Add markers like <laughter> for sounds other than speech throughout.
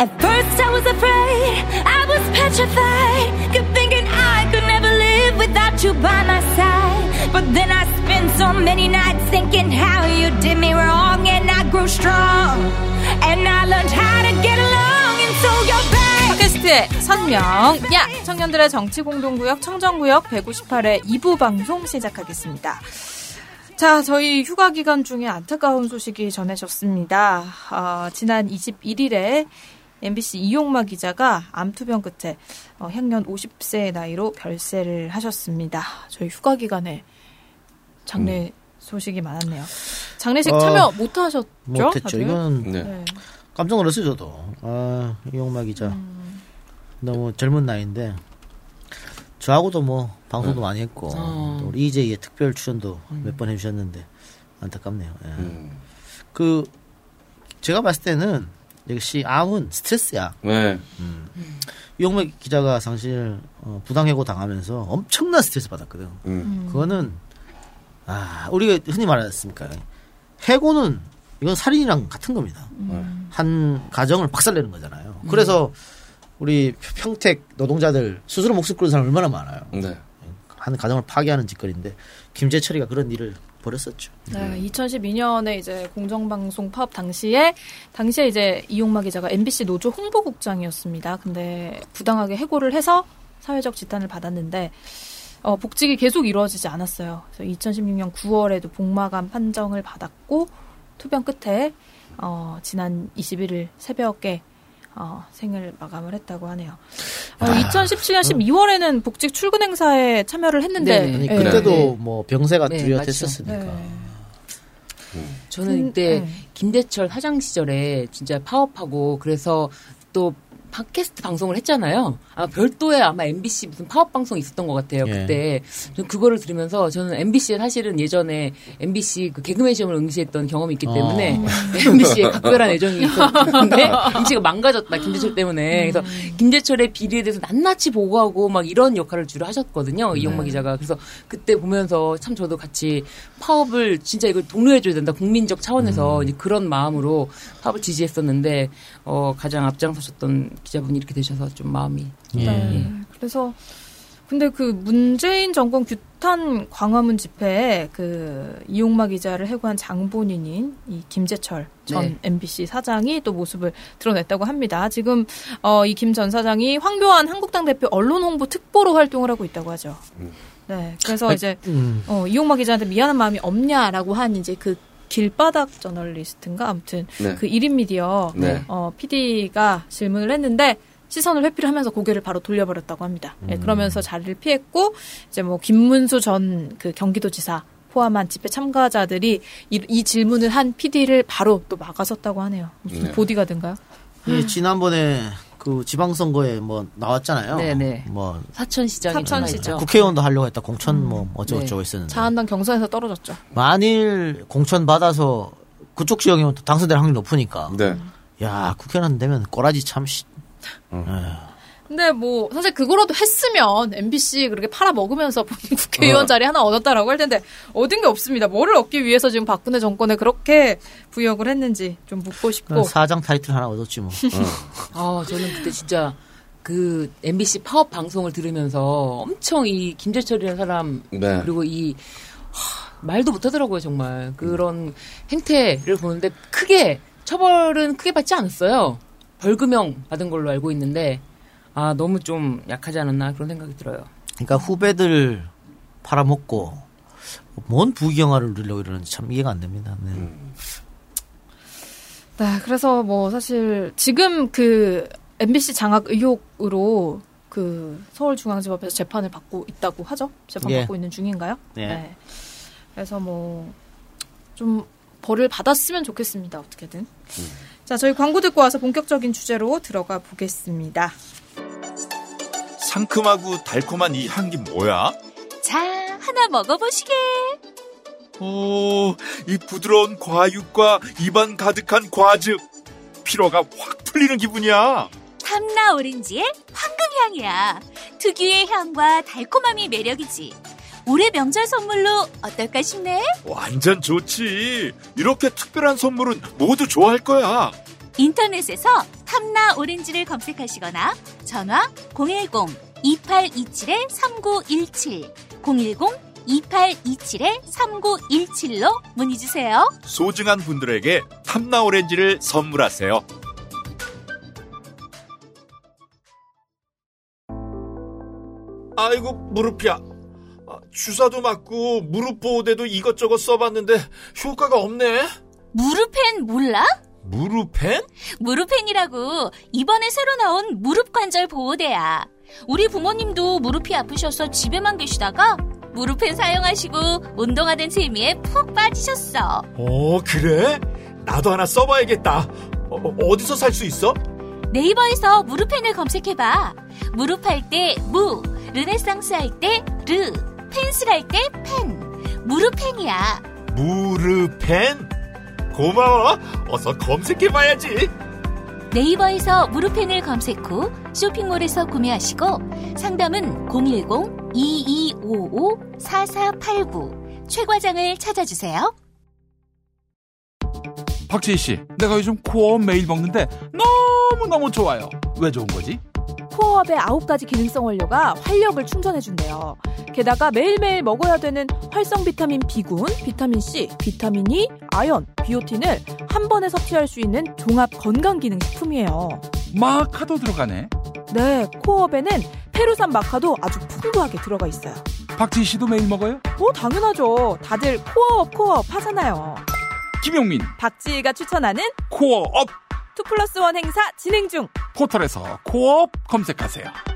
At first I was afraid, I was petrified, kept thinking I could never live without you by my side. But then I spent so many nights thinking how you did me wrong, and I grew strong, and I learned how to get along, and so you're back. 팟캐스트의 선명. 야! 청년들의 정치 공동구역 청정구역 158회 2부 방송 시작하겠습니다. 자, 저희 휴가 기간 중에 안타까운 소식이 전해졌습니다. 어, 지난 21일에 MBC 이용마 기자가 암투병 끝에 어, 향년 50세의 나이로 별세를 하셨습니다. 저희 휴가 기간에 장례 음. 소식이 많았네요. 장례식 어, 참여 못 하셨죠? 못했죠. 이건 네. 네. 깜짝 놀랐어요, 저도. 아, 이용마 기자. 음. 너무 젊은 나이인데, 저하고도 뭐, 방송도 많이 했고, 어. 또 우리 이재희의 특별 출연도 음. 몇번 해주셨는데, 안타깝네요. 예. 음. 그, 제가 봤을 때는, 역시 암은 스트레스야. 네. 이용마 기자가 사실, 어, 부당해고 당하면서 엄청난 스트레스 받았거든. 음. 그거는, 아, 우리가 흔히 말하지 않습니까? 해고는, 이건 살인이랑 같은 겁니다. 음. 한 가정을 박살내는 거잖아요. 그래서 우리 평택 노동자들 스스로 목숨 끊는 사람 얼마나 많아요. 네. 한 가정을 파괴하는 짓거리인데 김재철이가 그런 일을 벌였었죠. 네, 2012년에 이제 공정방송 파업 당시에 당시에 이제 이용마 기자가 MBC 노조 홍보국장이었습니다. 근데 부당하게 해고를 해서 사회적 지탄을 받았는데 어, 복직이 계속 이루어지지 않았어요. 그래서 2016년 9월에도 복마감 판정을 받았고 투병 끝에 어, 지난 21일 새벽에 어, 생을 마감을 했다고 하네요. 어, 2017년 12월에는 복직 출근 행사에 참여를 했는데 네네. 아니, 예. 그때도 네. 뭐 병세가 네, 뚜렷했었으니까. 네. 저는 근- 이때 네. 김대철 사장 시절에 진짜 파업하고 그래서 또 팟캐스트 방송을 했잖아요. 아 별도의 아마 MBC 무슨 파업 방송이 있었던 것 같아요. 예. 그때 저는 그거를 들으면서 저는 MBC에 사실은 예전에 MBC 그 개그맨 시험을 응시했던 경험이 있기 때문에 <laughs> 어. MBC에 각별한 애정이 <laughs> 있었는데 MBC가 망가졌다 김대철 때문에 그래서 음. 김대철의 비리에 대해서 낱낱이 보고하고 막 이런 역할을 주로 하셨거든요. 네. 이용마 기자가 그래서 그때 보면서 참 저도 같이 파업을 진짜 이걸 독려해줘야 된다 국민적 차원에서 이제 그런 마음으로 파업을 지지했었는데 어, 가장 앞장서셨던 기자분이 이렇게 되셔서 좀 마음이 예. 네. 그래서 근데 그 문재인 정권 규탄 광화문 집회에 그 이용마 기자를 해고한 장본인인 이 김재철 전 네. MBC 사장이 또 모습을 드러냈다고 합니다. 지금 어, 이 김 전 사장이 황교안 한국당 대표 언론 홍보 특보로 활동을 하고 있다고 하죠. 네. 그래서 이제 음, 어, 이용마 기자한테 미안한 마음이 없냐라고 한 이제 그 길바닥 저널리스트인가 아무튼 네. 그 1인 미디어 네. 어, PD가 질문을 했는데 시선을 회피를 하면서 고개를 바로 돌려버렸다고 합니다. 예, 그러면서 자리를 피했고 이제 뭐 김문수 전 그 경기도지사 포함한 집회 참가자들이 이, 이 질문을 한 PD를 바로 또 막아섰다고 하네요. 무슨 네. 보디가든가요? 이 지난번에 그 지방선거에 뭐 나왔잖아요. 네네. 뭐 사천 시장이 사천 시장. 전화했죠. 국회의원도 하려고 했다. 공천 뭐 어쩌고저쩌고 네. 했었는데. 자한당 경선에서 떨어졌죠. 만일 공천 받아서 그쪽 지역이면 또 당선될 확률이 높으니까. 네. 야 국회의원 되면 꼬라지 참 씨. 근데 뭐 사실 그거라도 했으면 MBC 그렇게 팔아 먹으면서 본인 <laughs> 국회의원 자리 하나 얻었다라고 할 텐데 얻은 게 없습니다. 뭐를 얻기 위해서 지금 박근혜 정권에 그렇게 부역을 했는지 좀 묻고 싶고. 사장 타이틀 하나 얻었지 뭐. 아, 저는 그때 진짜 그 MBC 파업 방송을 들으면서 엄청 이 김재철이라는 사람 네. 그리고 이 하, 말도 못하더라고요 정말 그런 행태를 보는데 크게 처벌은 크게 받지 않았어요 벌금형 받은 걸로 알고 있는데 아 너무 좀 약하지 않았나 그런 생각이 들어요. 그러니까 후배들 팔아먹고 뭔 부경화를 누리려고 이러는지 참 이해가 안 됩니다. 네. 네, 그래서 뭐 사실 지금 그 MBC 장악 의혹으로 그 서울중앙지법에서 재판을 받고 있다고 하죠? 재판 예. 받고 있는 중인가요? 네. 그래서 뭐 좀 벌을 받았으면 좋겠습니다. 어떻게든. 자, 저희 광고 듣고 와서 본격적인 주제로 들어가 보겠습니다. 상큼하고 달콤한 이 향기 뭐야? 자, 하나 먹어보시게. 오, 이 부드러운 과육과 입안 가득한 과즙. 피로가 확 풀리는 기분이야. 탐나 오렌지의 황금향이야. 특유의 향과 달콤함이 매력이지. 올해 명절 선물로 어떨까 싶네. 완전 좋지. 이렇게 특별한 선물은 모두 좋아할 거야. 인터넷에서 탐나 오렌지를 검색하시거나 전화 010-2827-3917 010-2827-3917로 문의 주세요. 소중한 분들에게 탐나 오렌지를 선물하세요. 아이고 무릎이야. 아, 주사도 맞고 무릎 보호대도 이것저것 써봤는데 효과가 없네. 무릎펜 몰라? 무릎펜? 무릎펜이라고 이번에 새로 나온 무릎 관절 보호대야. 우리 부모님도 무릎이 아프셔서 집에만 계시다가 무릎펜 사용하시고 운동하는 재미에 푹 빠지셨어. 어 그래? 나도 하나 써봐야겠다. 어, 디서 살 수 있어? 네이버에서 무릎펜을 검색해봐. 무릎 할 때 무, 르네상스 할 때 르, 펜슬 할 때 펜. 무릎펜이야. 무릎펜? 고마워. 어서 검색해봐야지. 네이버에서 무릎펜을 검색 후 쇼핑몰에서 구매하시고 상담은 010-2255-4489 최 과장을 찾아주세요. 박지희 씨, 내가 요즘 코어 매일 먹는데 너무너무 좋아요. 왜 좋은 거지? 코어업의 9가지 기능성 원료가 활력을 충전해준대요. 게다가 매일매일 먹어야 되는 활성 비타민 B군, 비타민 C, 비타민 E, 아연, 비오틴을 한 번에 섭취할 수 있는 종합 건강기능식품이에요. 마카도 들어가네. 네, 코어업에는 페루산 마카도 아주 풍부하게 들어가 있어요. 박지희 씨도 매일 먹어요? 어, 당연하죠. 다들 코어업 코어업 하잖아요. 김용민, 박지희가 추천하는 코어업 2 플러스 1 행사 진행 중. 포털에서 코어업 검색하세요.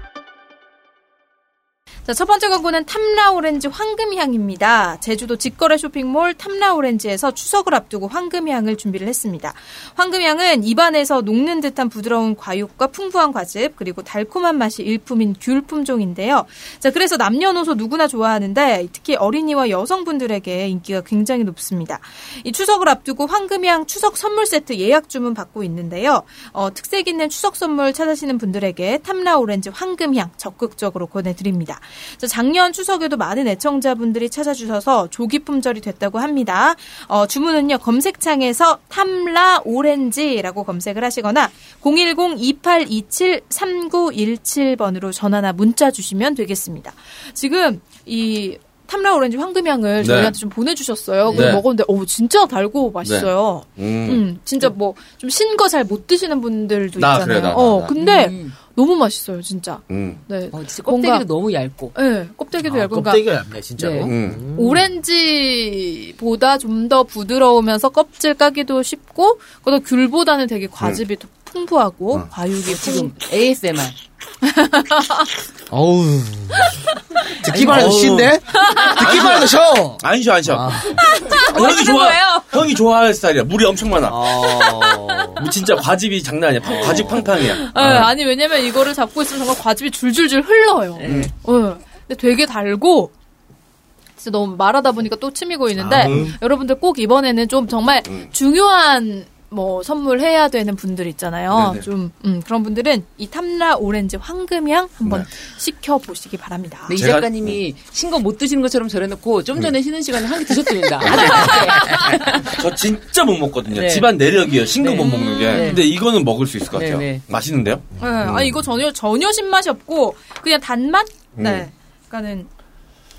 자, 첫 번째 광고는 탐라오렌지 황금향입니다. 제주도 직거래 쇼핑몰 탐라오렌지에서 추석을 앞두고 황금향을 준비를 했습니다. 황금향은 입안에서 녹는 듯한 부드러운 과육과 풍부한 과즙, 그리고 달콤한 맛이 일품인 귤 품종인데요. 자, 그래서 남녀노소 누구나 좋아하는데 특히 어린이와 여성분들에게 인기가 굉장히 높습니다. 이 추석을 앞두고 황금향 추석 선물 세트 예약 주문 받고 있는데요. 어, 특색 있는 추석 선물 찾으시는 분들에게 탐라오렌지 황금향 적극적으로 권해드립니다. 작년 추석에도 많은 애청자분들이 찾아주셔서 조기 품절이 됐다고 합니다. 어, 주문은요 검색창에서 탐라 오렌지라고 검색을 하시거나 010-2827-3917번으로 전화나 문자 주시면 되겠습니다. 지금 이 탐라 오렌지 황금향을 네. 저희한테 좀 보내주셨어요. 네. 먹었는데, 어 진짜 달고 맛있어요. 음. 음, 진짜 뭐 좀 신 거 잘 못 드시는 분들도 나 있잖아요. 그래, 나, 나, 어, 나. 근데 음. 너무 맛있어요, 진짜. 음. 네. 어, 진짜 껍데기도 뭔가- 너무 얇고. 네, 껍데기도 아, 얇고. 그러니까 껍데기가 얇네 진짜로. 네. 음. 오렌지보다 좀 더 부드러우면서 껍질 까기도 쉽고, 그다 귤보다는 되게 과즙이 더 풍부하고 음. 과육이 지금 ASMR. <laughs> 어우. 듣기만 해도. 신데? 듣기만 해도 쉬어. 안 쉬어, 안 쉬어. 아. 형이 좋아. 거예요? 형이 좋아할 스타일이야. 물이 엄청 많아. 어. 뭐 진짜 과즙이 장난 아니야. 팡- 과즙 팡팡이야. 네, 아니 왜냐면 이거를 잡고 있으면 정말 과즙이 줄줄줄 흘러요. 음. 네. 근데 되게 달고 진짜 너무 말하다 보니까 또 침이 고이는데 아, 음. 여러분들 꼭 이번에는 좀 정말 음. 중요한 뭐 선물해야 되는 분들 있잖아요. 네네. 좀 음, 그런 분들은 이 탐라 오렌지 황금향 한번 네. 시켜 보시기 바랍니다. 네, 이 작가님이 신거 못 드시는 것처럼 저래놓고 좀 전에 쉬는 시간에 한 개 드셨답니다. <laughs> 저 진짜 못 먹거든요. 네. 집안 내력이에요. 신거 네. 못 먹는 게. 네. 근데 이거는 먹을 수 있을 것 같아요. 네, 네. 맛있는데요? 네, 아니 이거 전혀 전혀 신맛이 없고 그냥 단맛. 음. 네, 그러니까는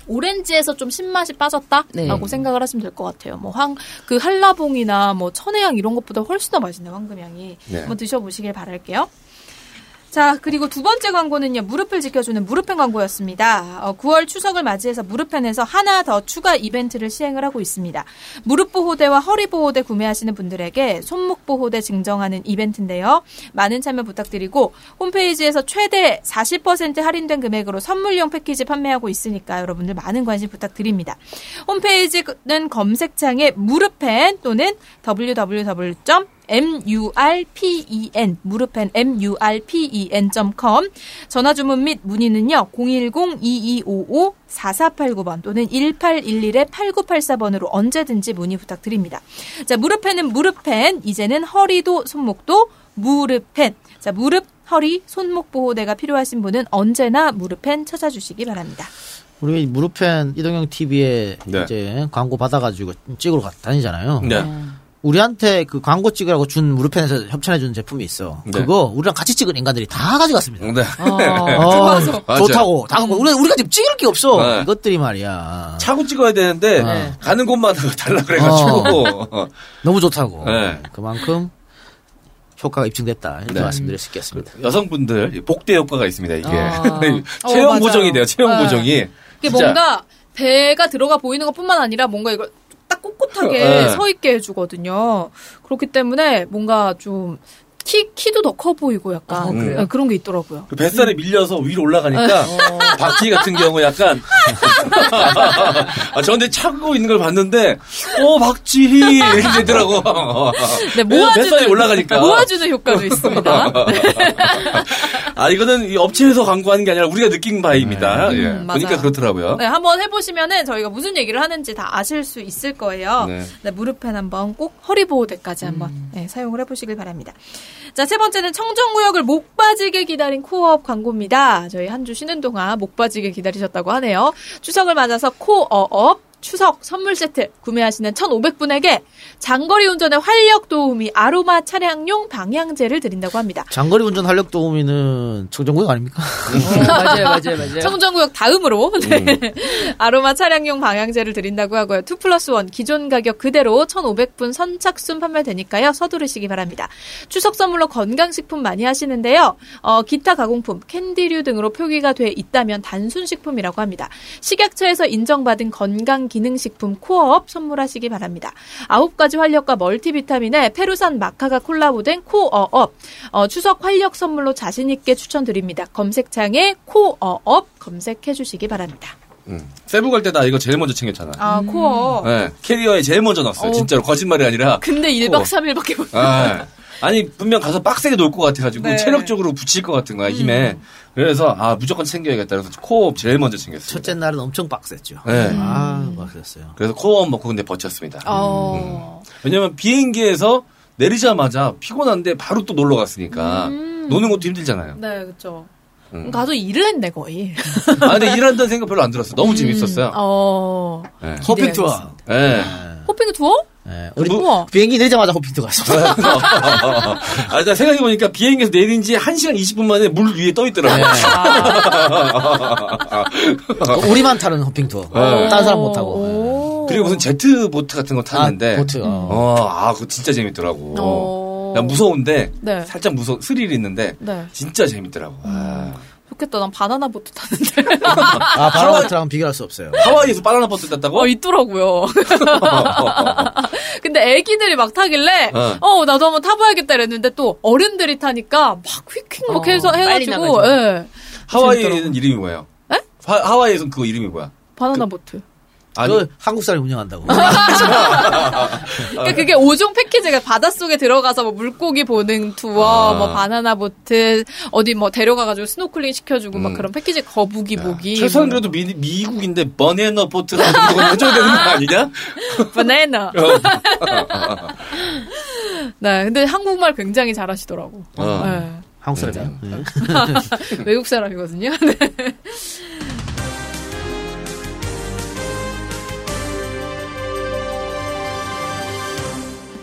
오렌지에서 좀 신맛이 빠졌다라고 네. 생각을 하시면 될 것 같아요. 뭐 황 그 한라봉이나 뭐 천혜향 이런 것보다 훨씬 더 맛있네 황금향이. 네. 한번 드셔보시길 바랄게요. 자, 그리고 두 번째 광고는요, 무릎을 지켜주는 무릎펜 광고였습니다. 어, 9월 추석을 맞이해서 무릎펜에서 하나 더 추가 이벤트를 시행을 하고 있습니다. 무릎 보호대와 허리 보호대 구매하시는 분들에게 손목 보호대 증정하는 이벤트인데요. 많은 참여 부탁드리고, 홈페이지에서 최대 40% 할인된 금액으로 선물용 패키지 판매하고 있으니까 여러분들 많은 관심 부탁드립니다. 홈페이지는 검색창에 무릎펜 또는 www. Murpen 무릎펜 murpen.com 전화 주문 및 문의는요 010-2255-4489번 또는 1811-8984번으로 언제든지 문의 부탁드립니다. 자 무릎펜은 무릎펜 이제는 허리도 손목도 무릎펜 자 무릎 허리 손목 보호대가 필요하신 분은 언제나 무릎펜 찾아주시기 바랍니다. 우리 무릎펜 이동형 TV에 네. 이제 광고 받아가지고 찍으러 가- 다니잖아요. 네. 우리한테 그 광고 찍으라고 준 무르펜에서 협찬해 준 제품이 있어. 네. 그거 우리랑 같이 찍은 인간들이 다 가져갔습니다. 네. 어. 맞아요. 좋다고. 다 우리 우리가 지금 찍을 게 없어. 네. 이것들이 말이야. 차고 찍어야 되는데 네. 가는 곳마다 달라 그래가지고 너무 좋다고. 네. 그만큼 효과가 입증됐다. 이렇게 네. 말씀드릴 수 있겠습니다. 여성분들 복대 효과가 있습니다. 이게 <laughs> 아. 체형 어. 보정이 돼요. 체형 네. 보정이 이게. 뭔가 배가 들어가 보이는 것뿐만 아니라 뭔가 이걸 딱 꼿꼿하게 네. 서 있게 해주거든요. 그렇기 때문에 뭔가 좀 키, 키도 더 커 보이고 약간 어, 그래요? 네, 그런 게 있더라고요. 그 뱃살에 밀려서 위로 올라가니까 <laughs> 박지 같은 경우 약간 <laughs> 아, 저 근데 차고 있는 걸 봤는데 어 박지 이렇게 되더라고. 네, 모아주는, 뱃살이 올라가니까. 모아주는 효과도 있습니다. <laughs> 아 이거는 이 업체에서 광고하는 게 아니라 우리가 느낀 바입니다. 네. 예. 음, 보니까. 그렇더라고요. 네, 한번 해보시면은 저희가 무슨 얘기를 하는지 다 아실 수 있을 거예요. 네. 네, 무릎펜 한번 꼭 허리 보호대까지 한번 네, 사용을 해보시길 바랍니다. 자, 세 번째는 청정구역을 목 빠지게 기다린 코어업 광고입니다. 저희 한 주 쉬는 동안 목 빠지게 기다리셨다고 하네요. 추석을 맞아서 코어업 추석 선물 세트 구매하시는 1,500분에게 장거리 운전에 활력 도우미 아로마 차량용 방향제를 드린다고 합니다. 장거리 운전 활력 도우미는 청정구역 아닙니까? 어, 맞아요, 맞아요, 맞아요. 청정구역 다음으로 <laughs> 네. 음. 아로마 차량용 방향제를 드린다고 하고요. 2 플러스 1 기존 가격 그대로 1,500분 선착순 판매되니까요. 서두르시기 바랍니다. 추석 선물로 건강식품 많이 하시는데요. 어, 기타 가공품, 캔디류 등으로 표기가 돼 있다면 단순식품이라고 합니다. 식약처에서 인정받은 건강 기능식품 코어업 선물하시기 바랍니다. 아홉 가지 활력과 멀티비타민에 페루산 마카가 콜라보된 코어업 어, 추석 활력 선물로 자신 있게 추천드립니다. 검색창에 코어업 검색해 주시기 바랍니다. 음. 세부 갈 때 나 이거 제일 먼저 챙겼잖아. 아, 코어. 네, 캐리어에 제일 먼저 넣었어요. 어. 진짜로 거짓말이 아니라. 근데 1박 코어. 3일밖에 못. 아, 아니 분명 가서 빡세게 놀 것 같아가지고 네. 체력적으로 부칠 것 같은 거야 힘에. 그래서 아 무조건 챙겨야겠다. 그래서 코어업 제일 먼저 챙겼어요. 첫째 날은 엄청 빡셌죠. 네. 아, 빡셌어요. 그래서 코어업 먹고 근데 버텼습니다. 어. 왜냐면 비행기에서 내리자마자 피곤한데 바로 또 놀러 갔으니까 음. 노는 것도 힘들잖아요. 네, 그쵸. 음. 가서 일을 했네, 거의. 아 근데 일한다는 생각 별로 안 들었어. 너무 재밌었어요. 어. 네. hopping 투어. 네. hopping 투어? 네. 우리 우와. 비행기 내리자마자 hopping 투어 갔어요. 아, 나 생각해보니까 비행기에서 내린 지 1시간 20분 만에 물 위에 떠 있더라고요. 어, 우리만 타는 호핑 투어. 네. 다른 사람 못 타고. 오. 그리고 무슨 제트 보트 같은 거 탔는데. 아, 보트. 어. 어, 아, 그거 진짜 재밌더라고. 어. 나 무서운데, 네. 살짝 무서, 스릴이 있는데, 네. 진짜 재밌더라고. 아. 좋겠다. 난 바나나 보트 타는데. 아, 바나나트랑 비교할 수 없어요. 하와이에서 바나나 보트 탔다고? 어, 있더라고요. <laughs> 근데 애기들이 막 타길래, 어. 어, 나도 한번 타봐야겠다 이랬는데 또 어른들이 타니까 막 휙휙 막 어, 해서 해가지고, 나가죠. 예. 하와이에는 이름이 뭐예요? 에? 하, 하와이에선 그거 이름이 뭐야? 바나나 보트. 아니, 그 한국 사람이 운영한다고. <laughs> 그러니까 그게 5종 패키지가 바닷속에 들어가서 뭐 물고기 보는 투어, 아. 뭐 바나나 보트, 어디 뭐 데려가가지고 스노클링 시켜주고 막 음. 그런 패키지 거북이 보기. 최소한 그래도 미, 미국인데, banana boat라는 거 해줘야 되는 거 아니냐? <laughs> 바나나. 어. 네, 근데 한국말 굉장히 잘하시더라고. 어. 네. 한국 사람이요. 네. <laughs> 외국 사람이거든요. 네.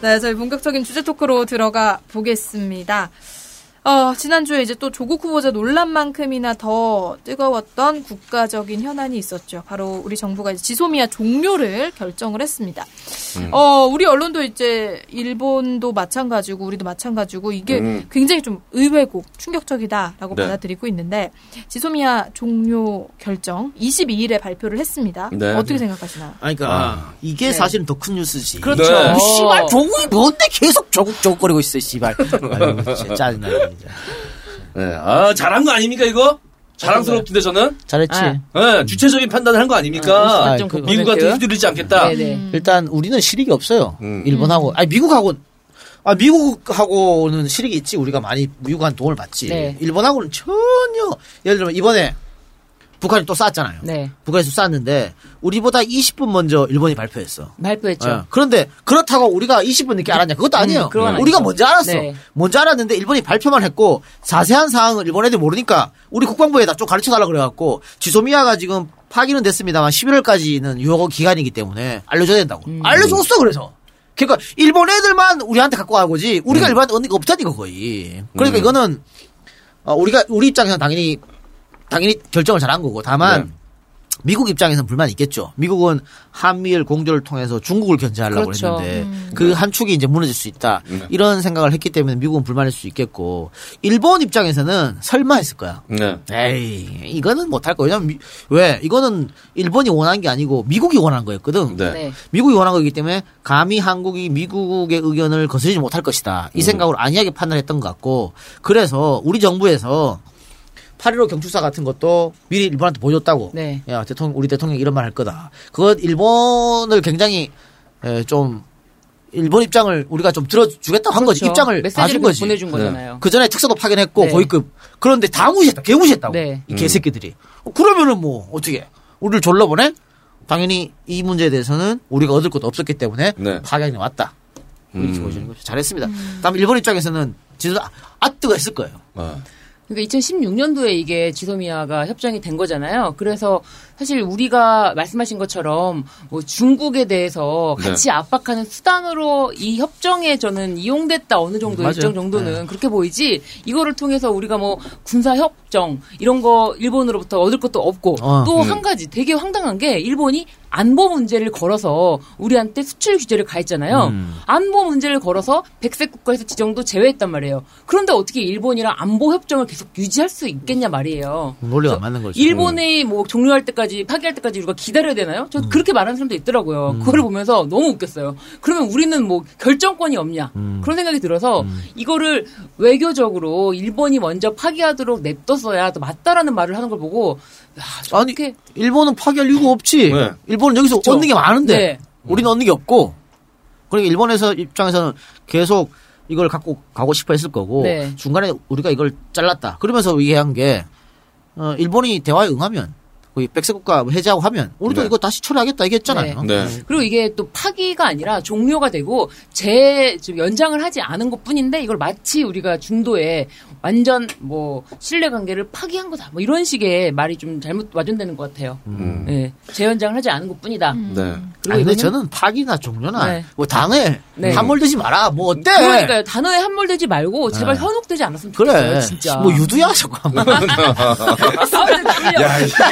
네, 저희 본격적인 주제 토크로 들어가 보겠습니다. 어, 지난주에 이제 또 조국 후보자 논란만큼이나 더 뜨거웠던 국가적인 현안이 있었죠. 바로 우리 정부가 이제 지소미아 종료를 결정을 했습니다. 어, 우리 언론도 이제 일본도 마찬가지고 우리도 마찬가지고 이게 음. 굉장히 좀 의외고 충격적이다라고 네. 받아들이고 있는데 지소미아 종료 결정 22일에 발표를 했습니다. 네. 어떻게 생각하시나요? 아니, 그러니까, 이게 사실은 더 큰 뉴스지. 그렇죠. 네. 뭐, 씨발, 조국이 뭔데 계속 조국, 조국 거리고 있어, 씨발. 아유, 진짜 짜증나, 진짜. 네. 아, 잘한 거 아닙니까, 이거? 자랑스럽던데, 저는? 잘했지. 아. 네, 주체적인 판단을 한 거 아닙니까? 아, 좀 그- 미국한테 휘두르지 않겠다. 네네. 일단, 우리는 실익이 없어요. 음. 일본하고. 아니, 미국하고, 아, 미국하고는 실익이 있지. 우리가 많이 미국한 도움을 받지. 네. 일본하고는 전혀, 예를 들면, 이번에 북한이 또 쐈잖아요. 네. 북한에서 쐈는데, 우리보다 20분 먼저 일본이 발표했어. 발표했죠. 예. 그런데 그렇다고 우리가 20분 늦게 알았냐? 그것도 아니에요. 그건 우리가. 먼저 알았어. 네. 먼저 알았는데 일본이 발표만 했고 자세한 사항을 일본 애들이 모르니까 우리 국방부에다 좀 가르쳐 달라 그래갖고 지소미아가 지금 파기는 됐습니다만 11월까지는 유효 기간이기 때문에 알려줘야 된다고. 알려줬어 그래서 그러니까 일본 애들만 우리한테 갖고 가고지 우리가 일본한테 얻는 게 없다니까 거의. 그러니까 음. 이거는 어, 우리가 우리 입장에서는 당연히 당연히 결정을 잘한 거고 다만 네. 미국 입장에서는 불만이 있겠죠. 미국은 한미일 공조를 통해서 중국을 견제하려고 그렇죠. 했는데 그한 축이 이제 무너질 수 있다. 네. 이런 생각을 했기 때문에 미국은 불만일 수 있겠고 일본 입장에서는 설마 했을 거야. 네. 에이 이거는 못할 거야. 왜냐면 미- 왜 이거는 일본이 원한 게 아니고 미국이 원한 거였거든. 네. 네. 미국이 원한 거기 때문에 감히 한국이 미국의 의견을 거스르지 못할 것이다. 이 생각으로 안이하게 판단했던 것 같고 그래서 우리 정부에서 8.15 경축사 같은 것도 미리 일본한테 보여줬다고. 네. 야 대통령 우리 대통령이 이런 말 할 거다. 그것 일본을 굉장히 에, 좀 일본 입장을 우리가 좀 들어주겠다고 한 거지. 그렇죠. 입장을 메시지를 봐준 거지. 보내준 거잖아요. 그 전에 특사도 파견했고 네. 고위급 그런데 다 무시했다. 개무시했다고. 네. 이 개새끼들이. 어, 그러면은 뭐 어떻게 우리를 졸라보내? 당연히 이 문제에 대해서는 우리가 얻을 것도 없었기 때문에 네. 파견이 왔다. 이렇게 음. 보여주는 거죠. 잘했습니다. 다음 일본 입장에서는 진짜 아- 아뜨가 했을 거예요. 아. 그러니까 2016년도에 이게 지소미아가 협정이 된 거잖아요. 그래서 사실 우리가 말씀하신 것처럼 뭐 중국에 대해서 네. 같이 압박하는 수단으로 이 협정에 저는 이용됐다 어느 정도 맞아요. 일정 정도는 네. 그렇게 보이지 이거를 통해서 우리가 뭐 군사 협정 이런 거 일본으로부터 얻을 것도 없고 어. 또 음. 한 가지 되게 황당한 게 일본이 안보 문제를 걸어서 우리한테 수출 규제를 가했잖아요. 음. 안보 문제를 걸어서 백색 국가에서 지정도 제외했단 말이에요. 그런데 어떻게 일본이랑 안보 협정을 계속 유지할 수 있겠냐 말이에요. 논리가 맞는 거죠. 일본이 뭐 종료할 때까지 파기할 때까지 우리가 기다려야 되나요? 음. 저 그렇게 말하는 사람도 있더라고요. 그거를 보면서 너무 웃겼어요. 그러면 우리는 뭐 결정권이 없냐 음. 그런 생각이 들어서 이거를 외교적으로 일본이 먼저 파기하도록 냅뒀어야 더 맞다라는 말을 하는 걸 보고 야, 아니 저렇게 일본은 파기할 이유가 없지. 네. 일본은 여기서 그렇죠. 얻는 게 많은데 네. 우리는 얻는 게 없고. 그러니까 일본에서 입장에서는 계속 이걸 갖고 가고 싶어 했을 거고 네. 중간에 우리가 이걸 잘랐다. 그러면서 얘기한 게 어, 일본이 대화에 응하면 거기 백색 국가 해제하고 하면 우리도 네. 이거 다시 처리하겠다 얘기했잖아요. 네. 그리고 이게 또 파기가 아니라 종료가 되고 재 연장을 하지 않은 것 뿐인데 이걸 마치 우리가 중도에 완전 뭐 신뢰 관계를 파기한 거다. 뭐 이런 식의 말이 좀 잘못 와전되는 것 같아요. 음. 예. 재연장을 하지 않은 것 뿐이다. 네. 그리고 아니, 근데 저는 파기나 종료나 네. 뭐 당해 네. 함몰되지 마라. 뭐 어때? 그러니까요. 단어에 함몰되지 말고 제발 네. 현혹되지 않았으면 좋겠어요. 그래. 진짜. 뭐 유두야 자꾸 하면. 야, 이거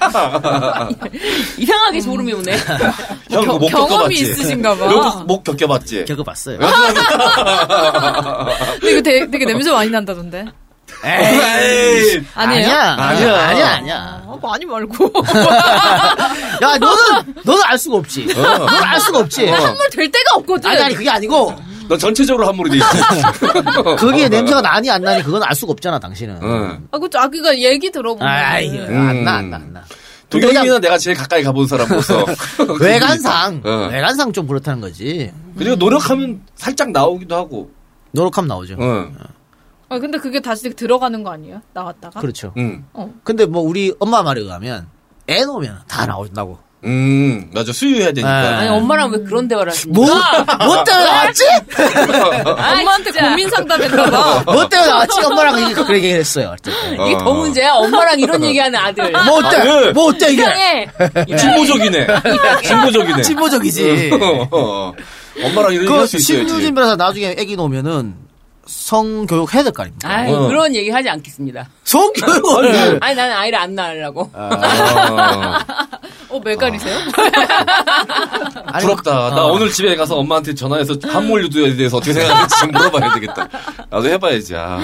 아, <laughs> 이상하게 소름이 오네. <laughs> 형, 목 경험이? 있으신가 봐. 목, 목 겪어봤지? 겪어봤어요. <laughs> 근데 이거 되게, 되게 냄새 많이 난다던데. 에이! 아니에요? 아니야. 아니야. 아니야. 아니야. 아, 많이 말고. <laughs> 야, 너는, 너는 알 수가 없지. 너는 알 수가 없지. 선물 될 데가 없거든. 아니, 아니, 그게 아니고, 너 전체적으로 함몰이 돼 있어. <laughs> 거기에 냄새가 나니 안 나니, 그건 알 수가 없잖아, 당신은. 응. 아, 그쵸. 아, 그니까 얘기 들어보면. 아이, 음. 안 나, 안 나, 안 나. 도경이는 내가 제일 가까이 가본 사람으로서. <laughs> 외관상, 어. 외관상 좀 그렇다는 거지. 그리고 노력하면 살짝 나오기도 하고. 노력하면 나오죠. 응. 아, 근데 그게 다시 들어가는 거 아니에요? 나갔다가? 그렇죠. 응. 근데 뭐, 우리 엄마 말에 의하면, 애 놓으면 다 나온다고. 음, 맞아. 수유해야 되니까. 아니 엄마랑 왜 그런 대화를 하십니까? 뭐, 뭐 때문에 나왔지? <laughs> 엄마한테 고민 상담했나봐. 뭐 때문에 나왔지? 엄마랑 이게 그렇게 얘기 했어요. 어쨌든. 이게 더 문제야. 엄마랑 이런 얘기하는 아들. 뭐 어때? 아, 뭐 어때, 이게? 이상해. 진보적이네. 진보적이네. 진보적이지. <laughs> 어. 엄마랑 이런 얘기 그할수 있어야지. 신유진이라서 나중에 애기 놓으면은 성교육 해야 될 거 아닙니까? 아이, 어. 그런 얘기 하지 않겠습니다. 성교육을 아니, 나는 아이를 안 낳으려고. 아, <laughs> 어, 메가리세요? <laughs> 아니, 부럽다. 나 어. 오늘 집에 가서 엄마한테 전화해서 함몰 유도에 대해서 어떻게 생각하는지 좀 물어봐야 되겠다. 나도 해봐야지. 아.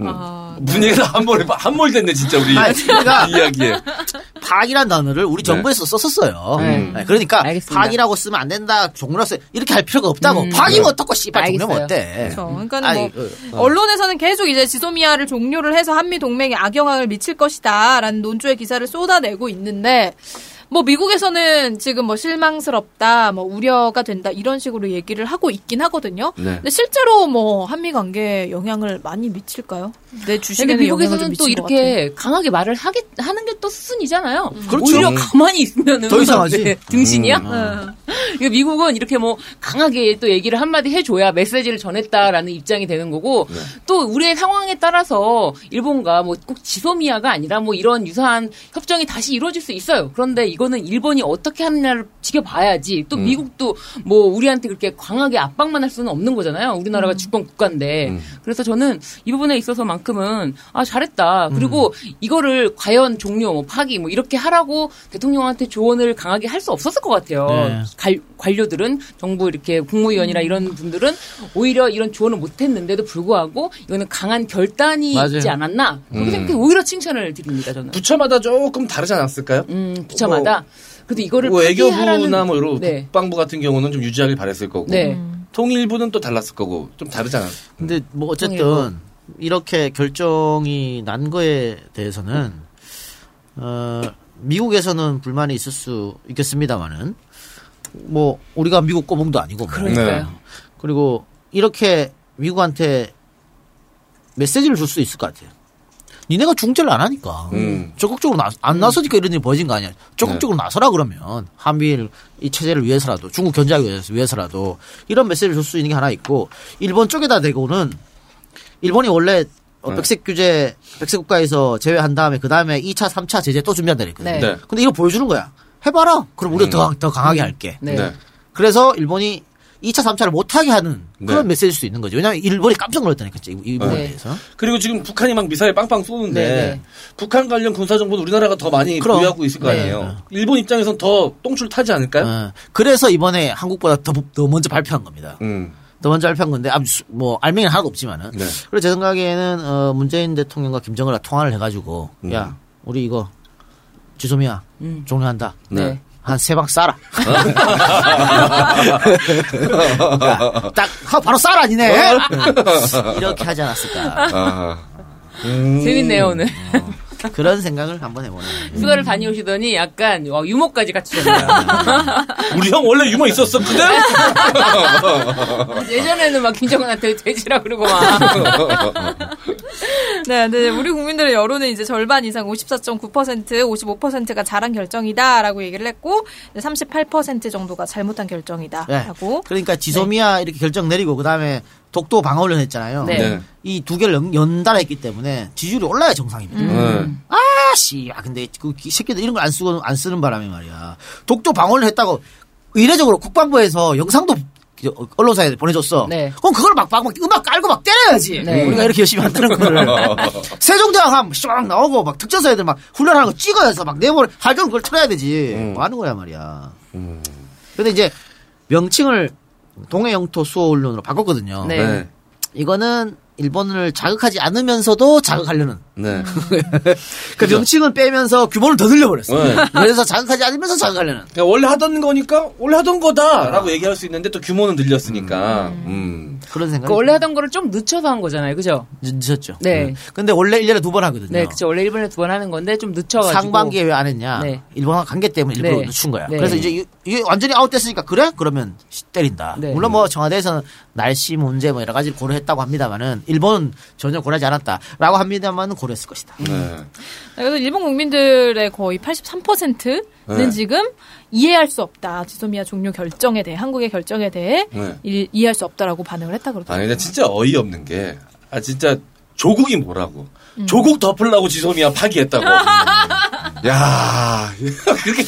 음. 아, 분위기가 함몰, 함몰 됐네, 진짜, 우리. 아니, 그러니까 이 이야기에. 파기란 단어를 우리 정부에서 썼었어요. 네. 네, 그러니까 알겠습니다. 파기라고 쓰면 안 된다, 써 이렇게 할 필요가 없다고. 음. 파기면 어떻고 씨발 종료면. 어때? 그렇죠. 그러니까 뭐 어, 어. 언론에서는 계속 이제 지소미아를 종료를 해서 한미 동맹에 악영향을 미칠 것이다라는 논조의 기사를 쏟아내고 있는데 뭐 미국에서는 지금 뭐 실망스럽다, 뭐 우려가 된다 이런 식으로 얘기를 하고 있긴 하거든요. 네. 근데 실제로 뭐 한미 관계에 영향을 많이 미칠까요? 내 주식에는 좀 미국에서는 또 이렇게 강하게 말을 하게, 하는 게 또 수순이잖아요. 그렇죠. 오히려 <laughs> 음. 가만히 있으면은. 더 이상하지. 네, 등신이야? 응. 그러니까 미국은 이렇게 뭐 강하게 또 얘기를 한마디 해줘야 메시지를 전했다라는 입장이 되는 거고 네. 또 우리의 상황에 따라서 일본과 뭐 꼭 지소미아가 아니라 뭐 이런 유사한 협정이 다시 이루어질 수 있어요. 그런데 이거는 일본이 어떻게 하느냐를 지켜봐야지 또 음. 미국도 뭐 우리한테 그렇게 강하게 압박만 할 수는 없는 거잖아요. 우리나라가 주권 국가인데 음. 그래서 저는 이 부분에 있어서만큼은 아 잘했다. 그리고 음. 이거를 과연 종료, 뭐 파기 뭐 이렇게 하라고 대통령한테 조언을 강하게 할 수 없었을 것 같아요. 네. 관- 관료들은 정부 이렇게 국무위원이나 이런 분들은 오히려 이런 조언을 못했는데도 불구하고 이거는 강한 결단이 맞아요. 있지 않았나 그렇게 음. 생각해 오히려 칭찬을 드립니다 저는. 부처마다 조금 다르지 않았을까요? 음 부처마다 그래도 이거를 뭐 외교부나 뭐 이런 네. 국방부 같은 경우는 좀 유지하길 바랬을 거고 네. 통일부는 또 달랐을 거고 좀 않았 근데 뭐 어쨌든 통일부. 이렇게 결정이 난 거에 대해서는 어 미국에서는 불만이 있을 수 있겠습니다만은 뭐 우리가 미국 꼬붕도 아니고 뭐. 그러니까요. 네. 그리고 이렇게 미국한테 메시지를 줄 수 있을 것 같아요. 니네가 중재를 안 하니까 음. 적극적으로 나, 안 나서니까 이런 일이 벌어진 거 아니야. 적극적으로 나서라 그러면 한미일 이 체제를 위해서라도 중국 견제하기 위해서- 위해서라도 이런 메시지를 줄 수 있는 게 하나 있고 일본 쪽에다 대고는 일본이 원래 어, 네. 백색 규제 백색 국가에서 제외한 다음에 그 다음에 2차, 3차 제재 또 준비한다 그랬거든. 네. 네. 근데 이거 보여주는 거야. 해봐라. 그럼 우리가 음. 더, 강- 더 강하게 할게. 네. 네. 그래서 일본이 2차, 3차를 못하게 하는 그런 네. 메시지일 수 있는 거죠. 왜냐하면 일본이 깜짝 놀랐다니까, 이, 이 부분에 네. 대해서. 그리고 지금 북한이 막 미사일 빵빵 쏘는데 네, 네. 북한 관련 군사 정보는 우리나라가 더 많이 그럼. 보유하고 있을 거 네. 아니에요. 일본 입장에선 더 똥줄 타지 않을까요? 어, 그래서 이번에 한국보다 더, 더 먼저 발표한 겁니다. 음. 더 먼저 발표한 건데, 뭐, 알맹이는 하나도 없지만은. 네. 그래서 제 생각에는, 어, 문재인 대통령과 김정은과 통화를 해가지고, 음. 야, 우리 이거, 지소미야, 음. 종료한다. 네. 한 세 방 싸라. 야, 딱, 하고 바로 싸라, 니네! 이렇게 하지 않았을까. 아. 음. 재밌네요 오늘. 그런 생각을 한번 해보는. 휴가를 다녀오시더니 약간 와, 유머까지 갖추셨네요. <laughs> 우리 형 원래 유머 있었었거든? <laughs> 예전에는 막 김정은한테 돼지라 그러고 막. <laughs> 네, 근데 우리 국민들의 여론은 이제 절반 이상 54.9%, 55%가 잘한 결정이다라고 얘기를 했고 38% 정도가 잘못한 결정이다라고. 네. 그러니까 지소미아 이렇게 결정 내리고, 그 다음에 독도 방어훈련 했잖아요. 네. 네. 이두 개를 연, 연달아 했기 때문에 지지율이 올라야 정상입니다. 음. 네. 아씨, 아 근데 그 기- 새끼들 이런 걸 안 쓰고 안 쓰는 바람에 말이야. 독도 방어를 했다고 의례적으로 국방부에서 영상도 그 언론사에 보내줬어. 네. 그럼 그걸 막, 막, 막 음악 깔고 막 때려야지. 네. 우리가 이렇게 열심히 한다는 거를. <laughs> 세종대왕 하면 막 나오고 막 특전사 애들 막 훈련하는 거 찍어서 막 내보내 할경 그걸 틀어야 되지. 음. 뭐 하는 거야 말이야. 음. 근데 이제 명칭을 동해 영토 수호 훈련으로 바꿨거든요. 네. 네. 이거는 일본을 자극하지 않으면서도 자극하려는 네. <laughs> 그 명칭은 빼면서 규모를 더 늘려버렸어. 네. <laughs> 그래서 자극하지 않으면서 자극하려는. 그러니까 원래 하던 거니까 원래 하던 거다라고 얘기할 수 있는데 또 규모는 늘렸으니까. 음. 그런 생각이 그 원래 하던 거를 좀 늦춰서 한 거잖아요, 그죠? 늦- 늦었죠. 네. 근데 원래 1년에 두 번 하거든요. 네, 그쵸. 원래 일본에 두 번 하는 건데 좀 늦춰가지고. 상반기에 왜 안 했냐? 네. 일본과 관계 때문에 일부러 네. 늦춘 거야. 네. 그래서 이제 이- 이게 완전히 아웃됐으니까 그래? 그러면 때린다. 네. 물론 뭐 청와대에서는 날씨 문제 뭐 여러 가지를 고려했다고 합니다만은 일본은 전혀 고려하지 않았다라고 합니다만은 고려했을 것이다. 네. 그래서 일본 국민들의 거의 83%는 네. 지금 이해할 수 없다. 지소미아 종료 결정에 대해 한국의 결정에 대해 네. 이, 이해할 수 없다라고 반응을 했다 그러더라고요. 아니, 근데 진짜 어이없는 게, 아, 진짜, 조국이 뭐라고. 음. 조국 덮으려고 지소미아 파기했다고. <laughs> 야 <laughs> 그렇게,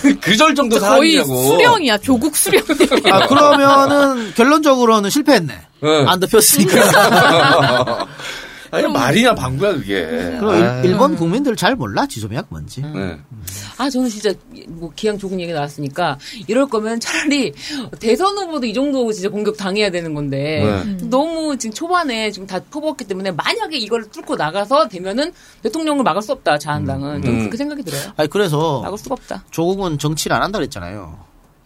그, 그절 정도 거의 사람이냐고. 수령이야. 조국 수령이야. 아, 그러면은 결론적으로는 실패했네. 응. 안 덮였으니까. <laughs> 아니, 말이나 방구야, 그게. 그럼 아, 일, 본 국민들 잘 몰라 지소미아가 뭔지. 네. 아, 저는 진짜, 뭐, 기왕 조국 얘기 나왔으니까, 이럴 거면 차라리 대선 후보도 이 정도 진짜 공격 당해야 되는 건데, 네. 너무 지금 초반에 지금 다 퍼부었기 때문에, 만약에 이걸 뚫고 나가서 되면은 대통령을 막을 수 없다, 자한당은. 저는 음. 그렇게 생각이 들어요. 아니 그래서 막을 수가 없다. 조국은 정치를 안 한다 그랬잖아요.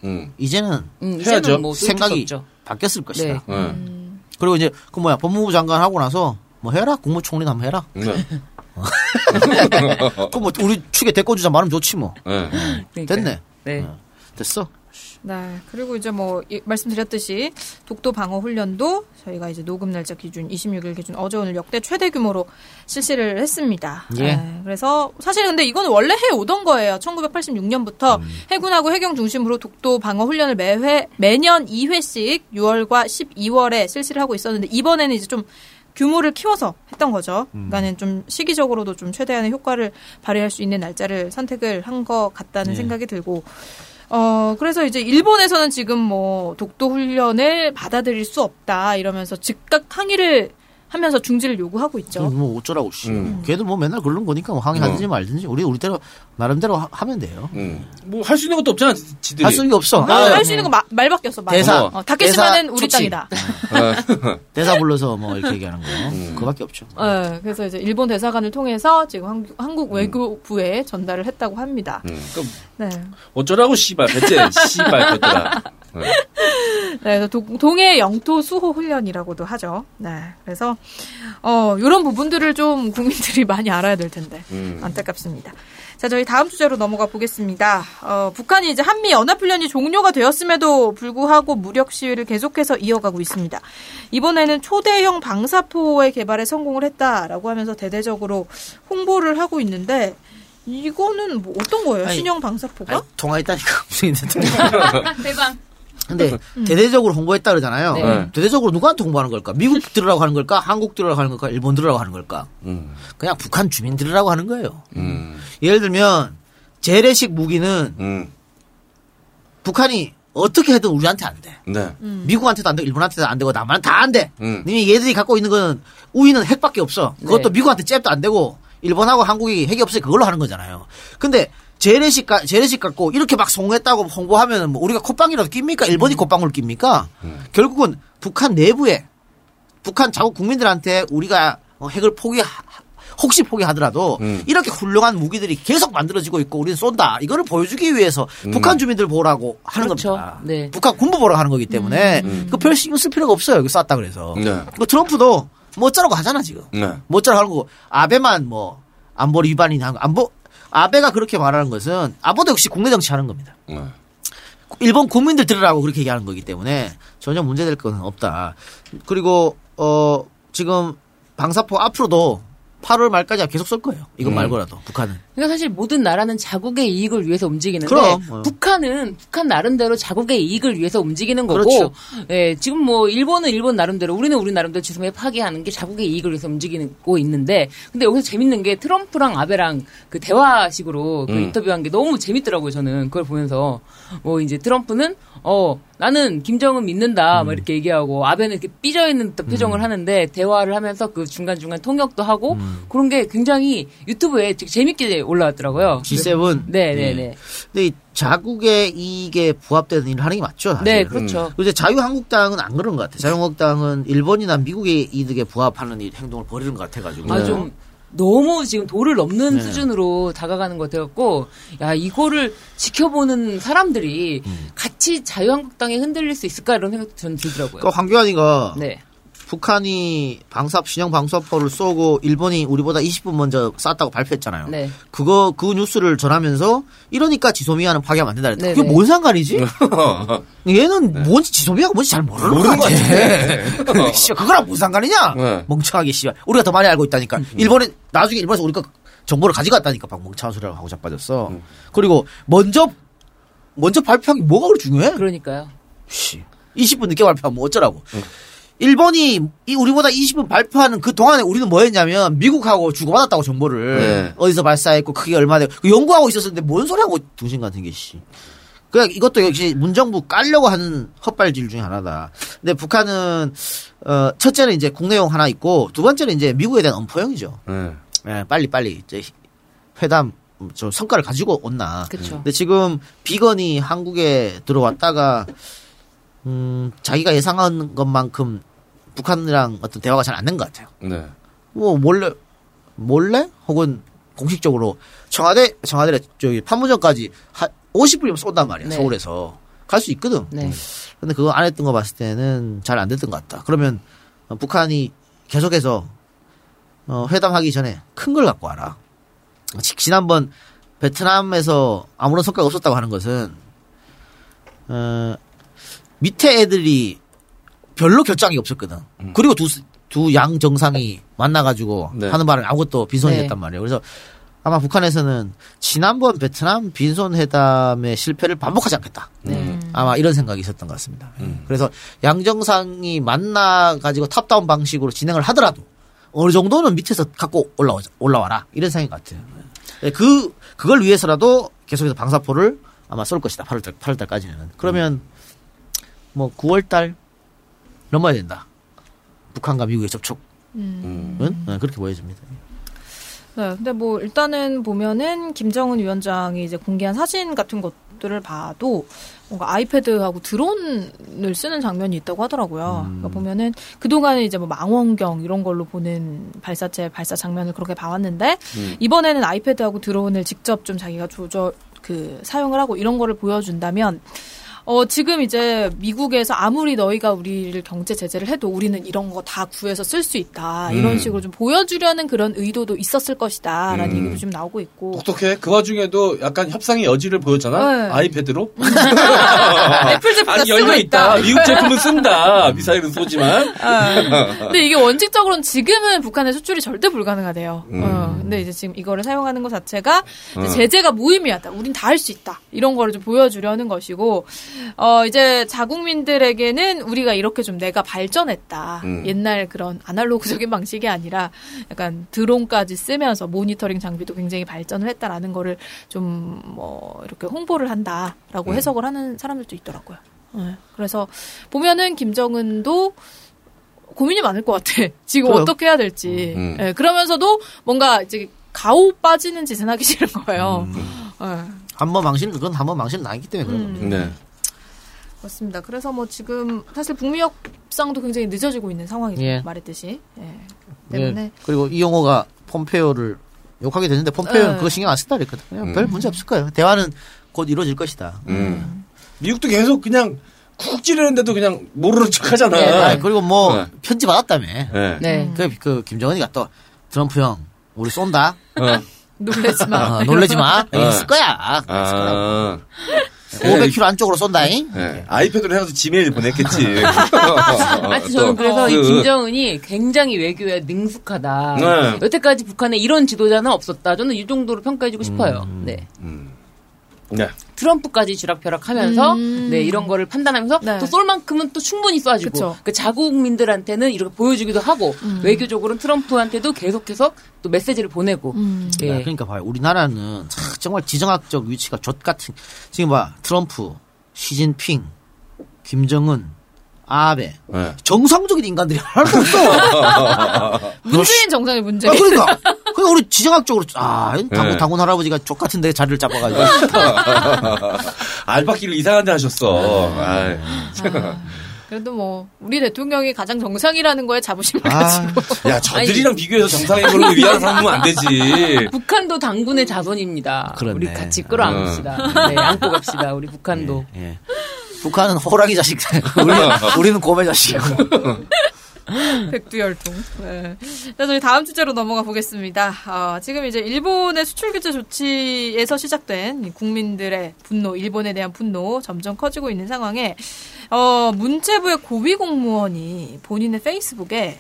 음. 이제는 음, 해야죠. 이제는 뭐, 또 생각이. 바뀌었을 것이다. 네. 네. 그리고 이제 그 뭐야 법무부 장관 하고 나서 뭐 해라 국무총리도 한번 해라. 네. <laughs> 그뭐 우리 축에 데꿔주자 말하면 좋지 뭐. 네. 그러니까요. 됐네. 네. 어, 됐어. 네. 그리고 이제 뭐 이- 말씀드렸듯이 독도 방어 훈련도 저희가 이제 녹음 날짜 기준 26일 기준 어제 오늘 역대 최대 규모로 실시를 했습니다. 예. 네. 그래서 사실 근데 이건 원래 해 오던 거예요. 1986년부터 음. 해군하고 해경 중심으로 독도 방어 훈련을 매회 매년 2회씩 6월과 12월에 실시를 하고 있었는데 이번에는 이제 좀 규모를 키워서 했던 거죠. 음. 그러니까는 좀 시기적으로도 좀 최대한의 효과를 발휘할 수 있는 날짜를 선택을 한 것 같다는 예. 생각이 들고 어, 그래서 이제 일본에서는 지금 뭐 독도 훈련을 받아들일 수 없다 이러면서 즉각 항의를 하면서 중지를 요구하고 있죠. 뭐 어쩌라고 씨. 음. 걔도 뭐 맨날 그러는 거니까 뭐 항의하든지 말든지 우리 우리대로 나름대로 하, 면 돼요. 음. 뭐할 수 있는 것도 없잖아, 지들이. 할 수는 없어. 어, 아, 할수 있는 거 마- 말밖에 없어. 말. 대사. 어, 다케시마는 대사 우리 초치. 땅이다. 대사 불러서 뭐 이렇게 얘기하는 거. 음. 그거밖에 없죠. 네, 그래서 이제 일본 대사관을 통해서 지금 한국, 한국 외교부에 전달을 했다고 합니다. 음. 그럼 네. 어쩌라고, 씨발. 배째, 씨발, 것들아. <laughs> 네. <laughs> 네, 그래서 도- 동해 영토 수호 훈련이라고도 하죠. 네, 그래서 어 이런 부분들을 좀 국민들이 <laughs> 많이 알아야 될 텐데 음. 안타깝습니다. 자, 저희 다음 주제로 넘어가 보겠습니다. 어, 북한이 이제 한미 연합훈련이 종료가 되었음에도 불구하고 무력 시위를 계속해서 이어가고 있습니다. 이번에는 초대형 방사포의 개발에 성공을 했다라고 하면서 대대적으로 홍보를 하고 있는데 이거는 뭐 어떤 거예요? 아니, 신형 방사포가? 아니, 통화했다니까 무슨. <laughs> 대박. 근데 대대적으로 홍보했다 그러잖아요. 네. 대대적으로 누구한테 홍보하는 걸까? 미국 들으라고 하는 걸까? 한국 들으라고 하는 걸까? 일본 들으라고 하는 걸까? 음. 그냥 북한 주민 들으라고 하는 거예요. 음. 예를 들면 재래식 무기는 음. 북한이 어떻게 해도 우리한테 안 돼. 네. 미국한테도 안 되고 일본한테도 안 되고 남한테 다 안 돼. 음. 이미 얘들이 갖고 있는 건 우위는 핵밖에 없어. 그것도 네. 미국한테 잽도 안 되고 일본하고 한국이 핵이 없으니 그걸로 하는 거잖아요. 근데 재래식 가, 재래식 갖고 이렇게 막 성공했다고 홍보하면 뭐 우리가 콧방이라도 낍니까? 일본이 콧방울 낍니까? 결국은 북한 내부에 북한 자국 국민들한테 우리가 어, 핵을 포기 혹시 포기하더라도 음. 이렇게 훌륭한 무기들이 계속 만들어지고 있고 우리는 쏜다. 이거를 보여주기 위해서 북한 주민들 보라고 하는 그렇죠. 겁니다. 네. 북한 군부 보라고 하는 거기 때문에 그별 신경 쓸 필요가 없어요. 여기 쐈다 그래서. 네. 그 트럼프도 뭐 어쩌라고 하잖아 지금. 네. 뭐 어쩌라고 하는 거고 아베만 뭐 안보 위반이나. 안보 아베가 그렇게 말하는 것은 아베도 역시 국내 정치하는 겁니다. 네. 일본 국민들 들으라고 그렇게 얘기하는 거기 때문에 전혀 문제될 건 없다. 그리고 어 지금 방사포 앞으로도 8월 말까지 계속 쏠 거예요. 이건 음. 말고라도 북한은. 그러니까 사실 모든 나라는 자국의 이익을 위해서 움직이는데 그럼, 어. 북한은 북한 나름대로 자국의 이익을 위해서 움직이는 거고 그렇죠. 예, 지금 뭐 일본은 일본 나름대로 우리는 우리 나름대로 지소미아 파괴하는 게 자국의 이익을 위해서 움직이고 있는데 근데 여기서 재밌는 게 트럼프랑 아베랑 그 대화식으로 그 음. 인터뷰한 게 너무 재밌더라고요 저는 그걸 보면서 뭐 이제 트럼프는 어 나는 김정은 믿는다 음. 막 이렇게 얘기하고 아베는 이렇게 삐져 있는 듯 표정을 하는데 대화를 하면서 그 중간 중간 통역도 하고 음. 그런 게 굉장히 유튜브에 되게 재밌게 올라왔더라고요. G7. 네 네 네. 근데 이 자국의 이익에 부합되는 일을 하는 게 맞죠. 사실. 네, 그렇죠. 그리고 이제 자유한국당은 안 그런 것 같아요. 자유한국당은 일본이나 미국의 이득에 부합하는 일, 행동을 벌이는 것 같아가지고. 아, 좀 너무 지금 도를 넘는 네. 수준으로 다가가는 것 같아갖고, 야, 이거를 지켜보는 사람들이 음. 같이 자유한국당에 흔들릴 수 있을까 이런 생각도 저는 들더라고요. 그러니까 황교안이가 네. 북한이 방사 신형 방사포를 쏘고 일본이 우리보다 20분 먼저 쐈다고 발표했잖아요. 네. 그거 그 뉴스를 전하면서 이러니까 지소미아는 파괴하면 안 된다 그랬다. 네, 그게 네. 뭔 상관이지? <laughs> 얘는 뭔지 지소미아가 뭔지 잘 모르는 것 같아. <laughs> 씨, 그거랑 무슨 상관이냐? 네. 멍청하게 씨. 우리가 더 많이 알고 있다니까. 일본에 나중에 일본에서 우리가 정보를 가져갔다니까 막 멍청한 소리를 하고 자빠졌어. 그리고 먼저 먼저 발표한 게 뭐가 그렇게 중요해? 그러니까요. 씨. 20분 늦게 발표하면 뭐 어쩌라고. 일본이 이 우리보다 20분 발표하는 그 동안에 우리는 뭐 했냐면 미국하고 주고받았다고 정보를 네. 어디서 발사했고 크게 얼마 되고 그 연구하고 있었는데 뭔 소리 하고 등신 같은 게 씨. 그냥 이것도 역시 문정부 깔려고 하는 헛발질 중에 하나다. 근데 북한은 어 첫째는 이제 국내용 하나 있고 두 번째는 이제 미국에 대한 엄포형이죠. 네. 예, 빨리 빨리 이제 회담 저 성과를 가지고 온나. 그쵸. 근데 지금 비건이 한국에 들어왔다가 음, 자기가 예상한 것만큼 북한이랑 어떤 대화가 잘 안 된 것 같아요. 네. 뭐 몰래 몰래 혹은 공식적으로 청와대 청와대 저기 판문점까지 한 50분이면 쏜단 말이야 네. 서울에서 갈 수 있거든. 네. 근데 그거 안 했던 거 봤을 때는 잘 안 됐던 것 같다. 그러면 어, 북한이 계속해서 어, 회담하기 전에 큰 걸 갖고 와라. 지- 지난번 베트남에서 아무런 성과가 없었다고 하는 것은 어, 밑에 애들이 별로 결장이 없었거든. 그리고 두, 두 양 정상이 만나가지고 네. 하는 바람에 아무것도 빈손이 네. 됐단 말이에요. 그래서 아마 북한에서는 지난번 베트남 빈손 회담의 실패를 반복하지 않겠다. 네. 아마 이런 생각이 있었던 것 같습니다. 그래서 양 정상이 만나 가지고 탑다운 방식으로 진행을 하더라도 어느 정도는 밑에서 갖고 올라오 올라와라 이런 생각 같아요. 네, 그 그걸 위해서라도 계속해서 방사포를 아마 쏠 것이다. 8월 달 8월 달까지는. 그러면 뭐 9월달 넘어야 된다. 북한과 미국의 접촉은 네, 그렇게 보여집니다. 네, 근데 뭐 일단은 보면은 김정은 위원장이 이제 공개한 사진 같은 것들을 봐도 뭔가 아이패드하고 드론을 쓰는 장면이 있다고 하더라고요. 그러니까 보면은 그동안은 이제 뭐 망원경 이런 걸로 보는 발사체 발사 장면을 그렇게 봐왔는데 이번에는 아이패드하고 드론을 직접 좀 자기가 조절 그 사용을 하고 이런 거를 보여준다면 어, 지금 이제 미국에서 아무리 너희가 우리를 경제 제재를 해도 우리는 이런 거 다 구해서 쓸 수 있다. 이런 음. 식으로 좀 보여주려는 그런 의도도 있었을 것이다. 라는 음. 얘기도 좀 나오고 있고. 똑똑해. 그 와중에도 약간 협상의 여지를 보였잖아. 네. 아이패드로. <laughs> 애플 제품 아니 열려 있다. 미국 제품은 쓴다. 미사일은 쏘지만. 근데 이게 원칙적으로는 지금은 북한의 수출이 절대 불가능하대요. 음. 어, 근데 이제 지금 이거를 사용하는 것 자체가 어. 제재가 무의미하다. 우린 다 할 수 있다. 이런 거를 좀 보여주려는 것이고, 어, 이제 자국민들에게는 우리가 이렇게 좀 내가 발전했다. 음. 옛날 그런 아날로그적인 방식이 아니라 약간 드론까지 쓰면서 모니터링 장비도 굉장히 발전을 했다라는 거를 좀 뭐 이렇게 홍보를 한다라고 음. 해석을 하는 사람들도 있더라고요. 네. 그래서 보면은 김정은도 고민이 많을 것 같아. <laughs> 지금 그래요. 어떻게 해야 될지. 음. 예, 그러면서도 뭔가 이제 가오 빠지는 짓은 하기 싫은 거예요. 예, 한번 망신 그건 한 번 망신 나기 때문에 그런 겁니다. 네. 그렇습니다. 그래서 뭐 지금 사실 북미 협상도 굉장히 늦어지고 있는 상황이죠. 예. 말했듯이. 예. 때문에 예, 그리고 이용호가 폼페오를 욕하게 됐는데 폼페오는 네. 그거 신경 안 쓴다 그랬거든. 그냥 음. 별 문제 없을 거예요. 대화는 곧 이루어질 것이다. 음. 미국도 계속 그냥 쿡 찌르는데도 그냥 모르는 척 하잖아. 예, 아, 그리고 뭐 네. 편지 받았다며. 네. 네. 그, 그 김정은이가 또 트럼프 형 우리 쏜다. 어. <laughs> 놀라지 마. 어, 놀라지 마. 어. 있을 거야. 아. 500km 안쪽으로 쏜다잉. 네. 아이패드로 해가지고 지메일 보냈겠지. <laughs> 하여튼 저는 또 그래서 이 그- 김정은이 굉장히 외교에 능숙하다. 네. 여태까지 북한에 이런 지도자는 없었다. 저는 이 정도로 평가해주고 싶어요. 네. 네. 트럼프까지 쥐락펴락하면서 음. 네 이런 거를 판단하면서 네. 또쏠 만큼은 또 충분히 쏴주고 그쵸. 그 자국민들한테는 이렇게 보여주기도 하고 음. 외교적으로는 트럼프한테도 계속해서 또 메시지를 보내고 음. 예. 야, 그러니까 봐요. 우리나라는 참 정말 지정학적 위치가 좆 같은. 지금 봐. 트럼프, 시진핑, 김정은, 아베. 네. 정상적인 인간들이 하나도 없어. <laughs> 문재인 정상의 문제. 아, 그러니까. 그러니까 우리 지정학적으로, 아, 당군, 네. 당군 할아버지가 족 같은 데 자리를 잡아가지고. <laughs> 알바끼를 이상한 데 하셨어. 아이. 아, 그래도 뭐 우리 대통령이 가장 정상이라는 거에 자부심을 아, 가지고 야, 저들이랑 비교해서 정상인 걸로 위안 삼으면 안 되지. <laughs> 북한도 당군의 자손입니다. 그렇네. 우리 같이 끌어안읍시다. 네, 안고 갑시다. 우리 북한도. 예. 북한은 호랑이 자식. <laughs> 우리는, 우리는 곰의 자식이고. 백두열통. 네. 자, 저희 다음 주제로 넘어가 보겠습니다. 어, 지금 이제 일본의 수출 규제 조치에서 시작된 이 국민들의 분노, 일본에 대한 분노 점점 커지고 있는 상황에 어, 문체부의 고위 공무원이 본인의 페이스북에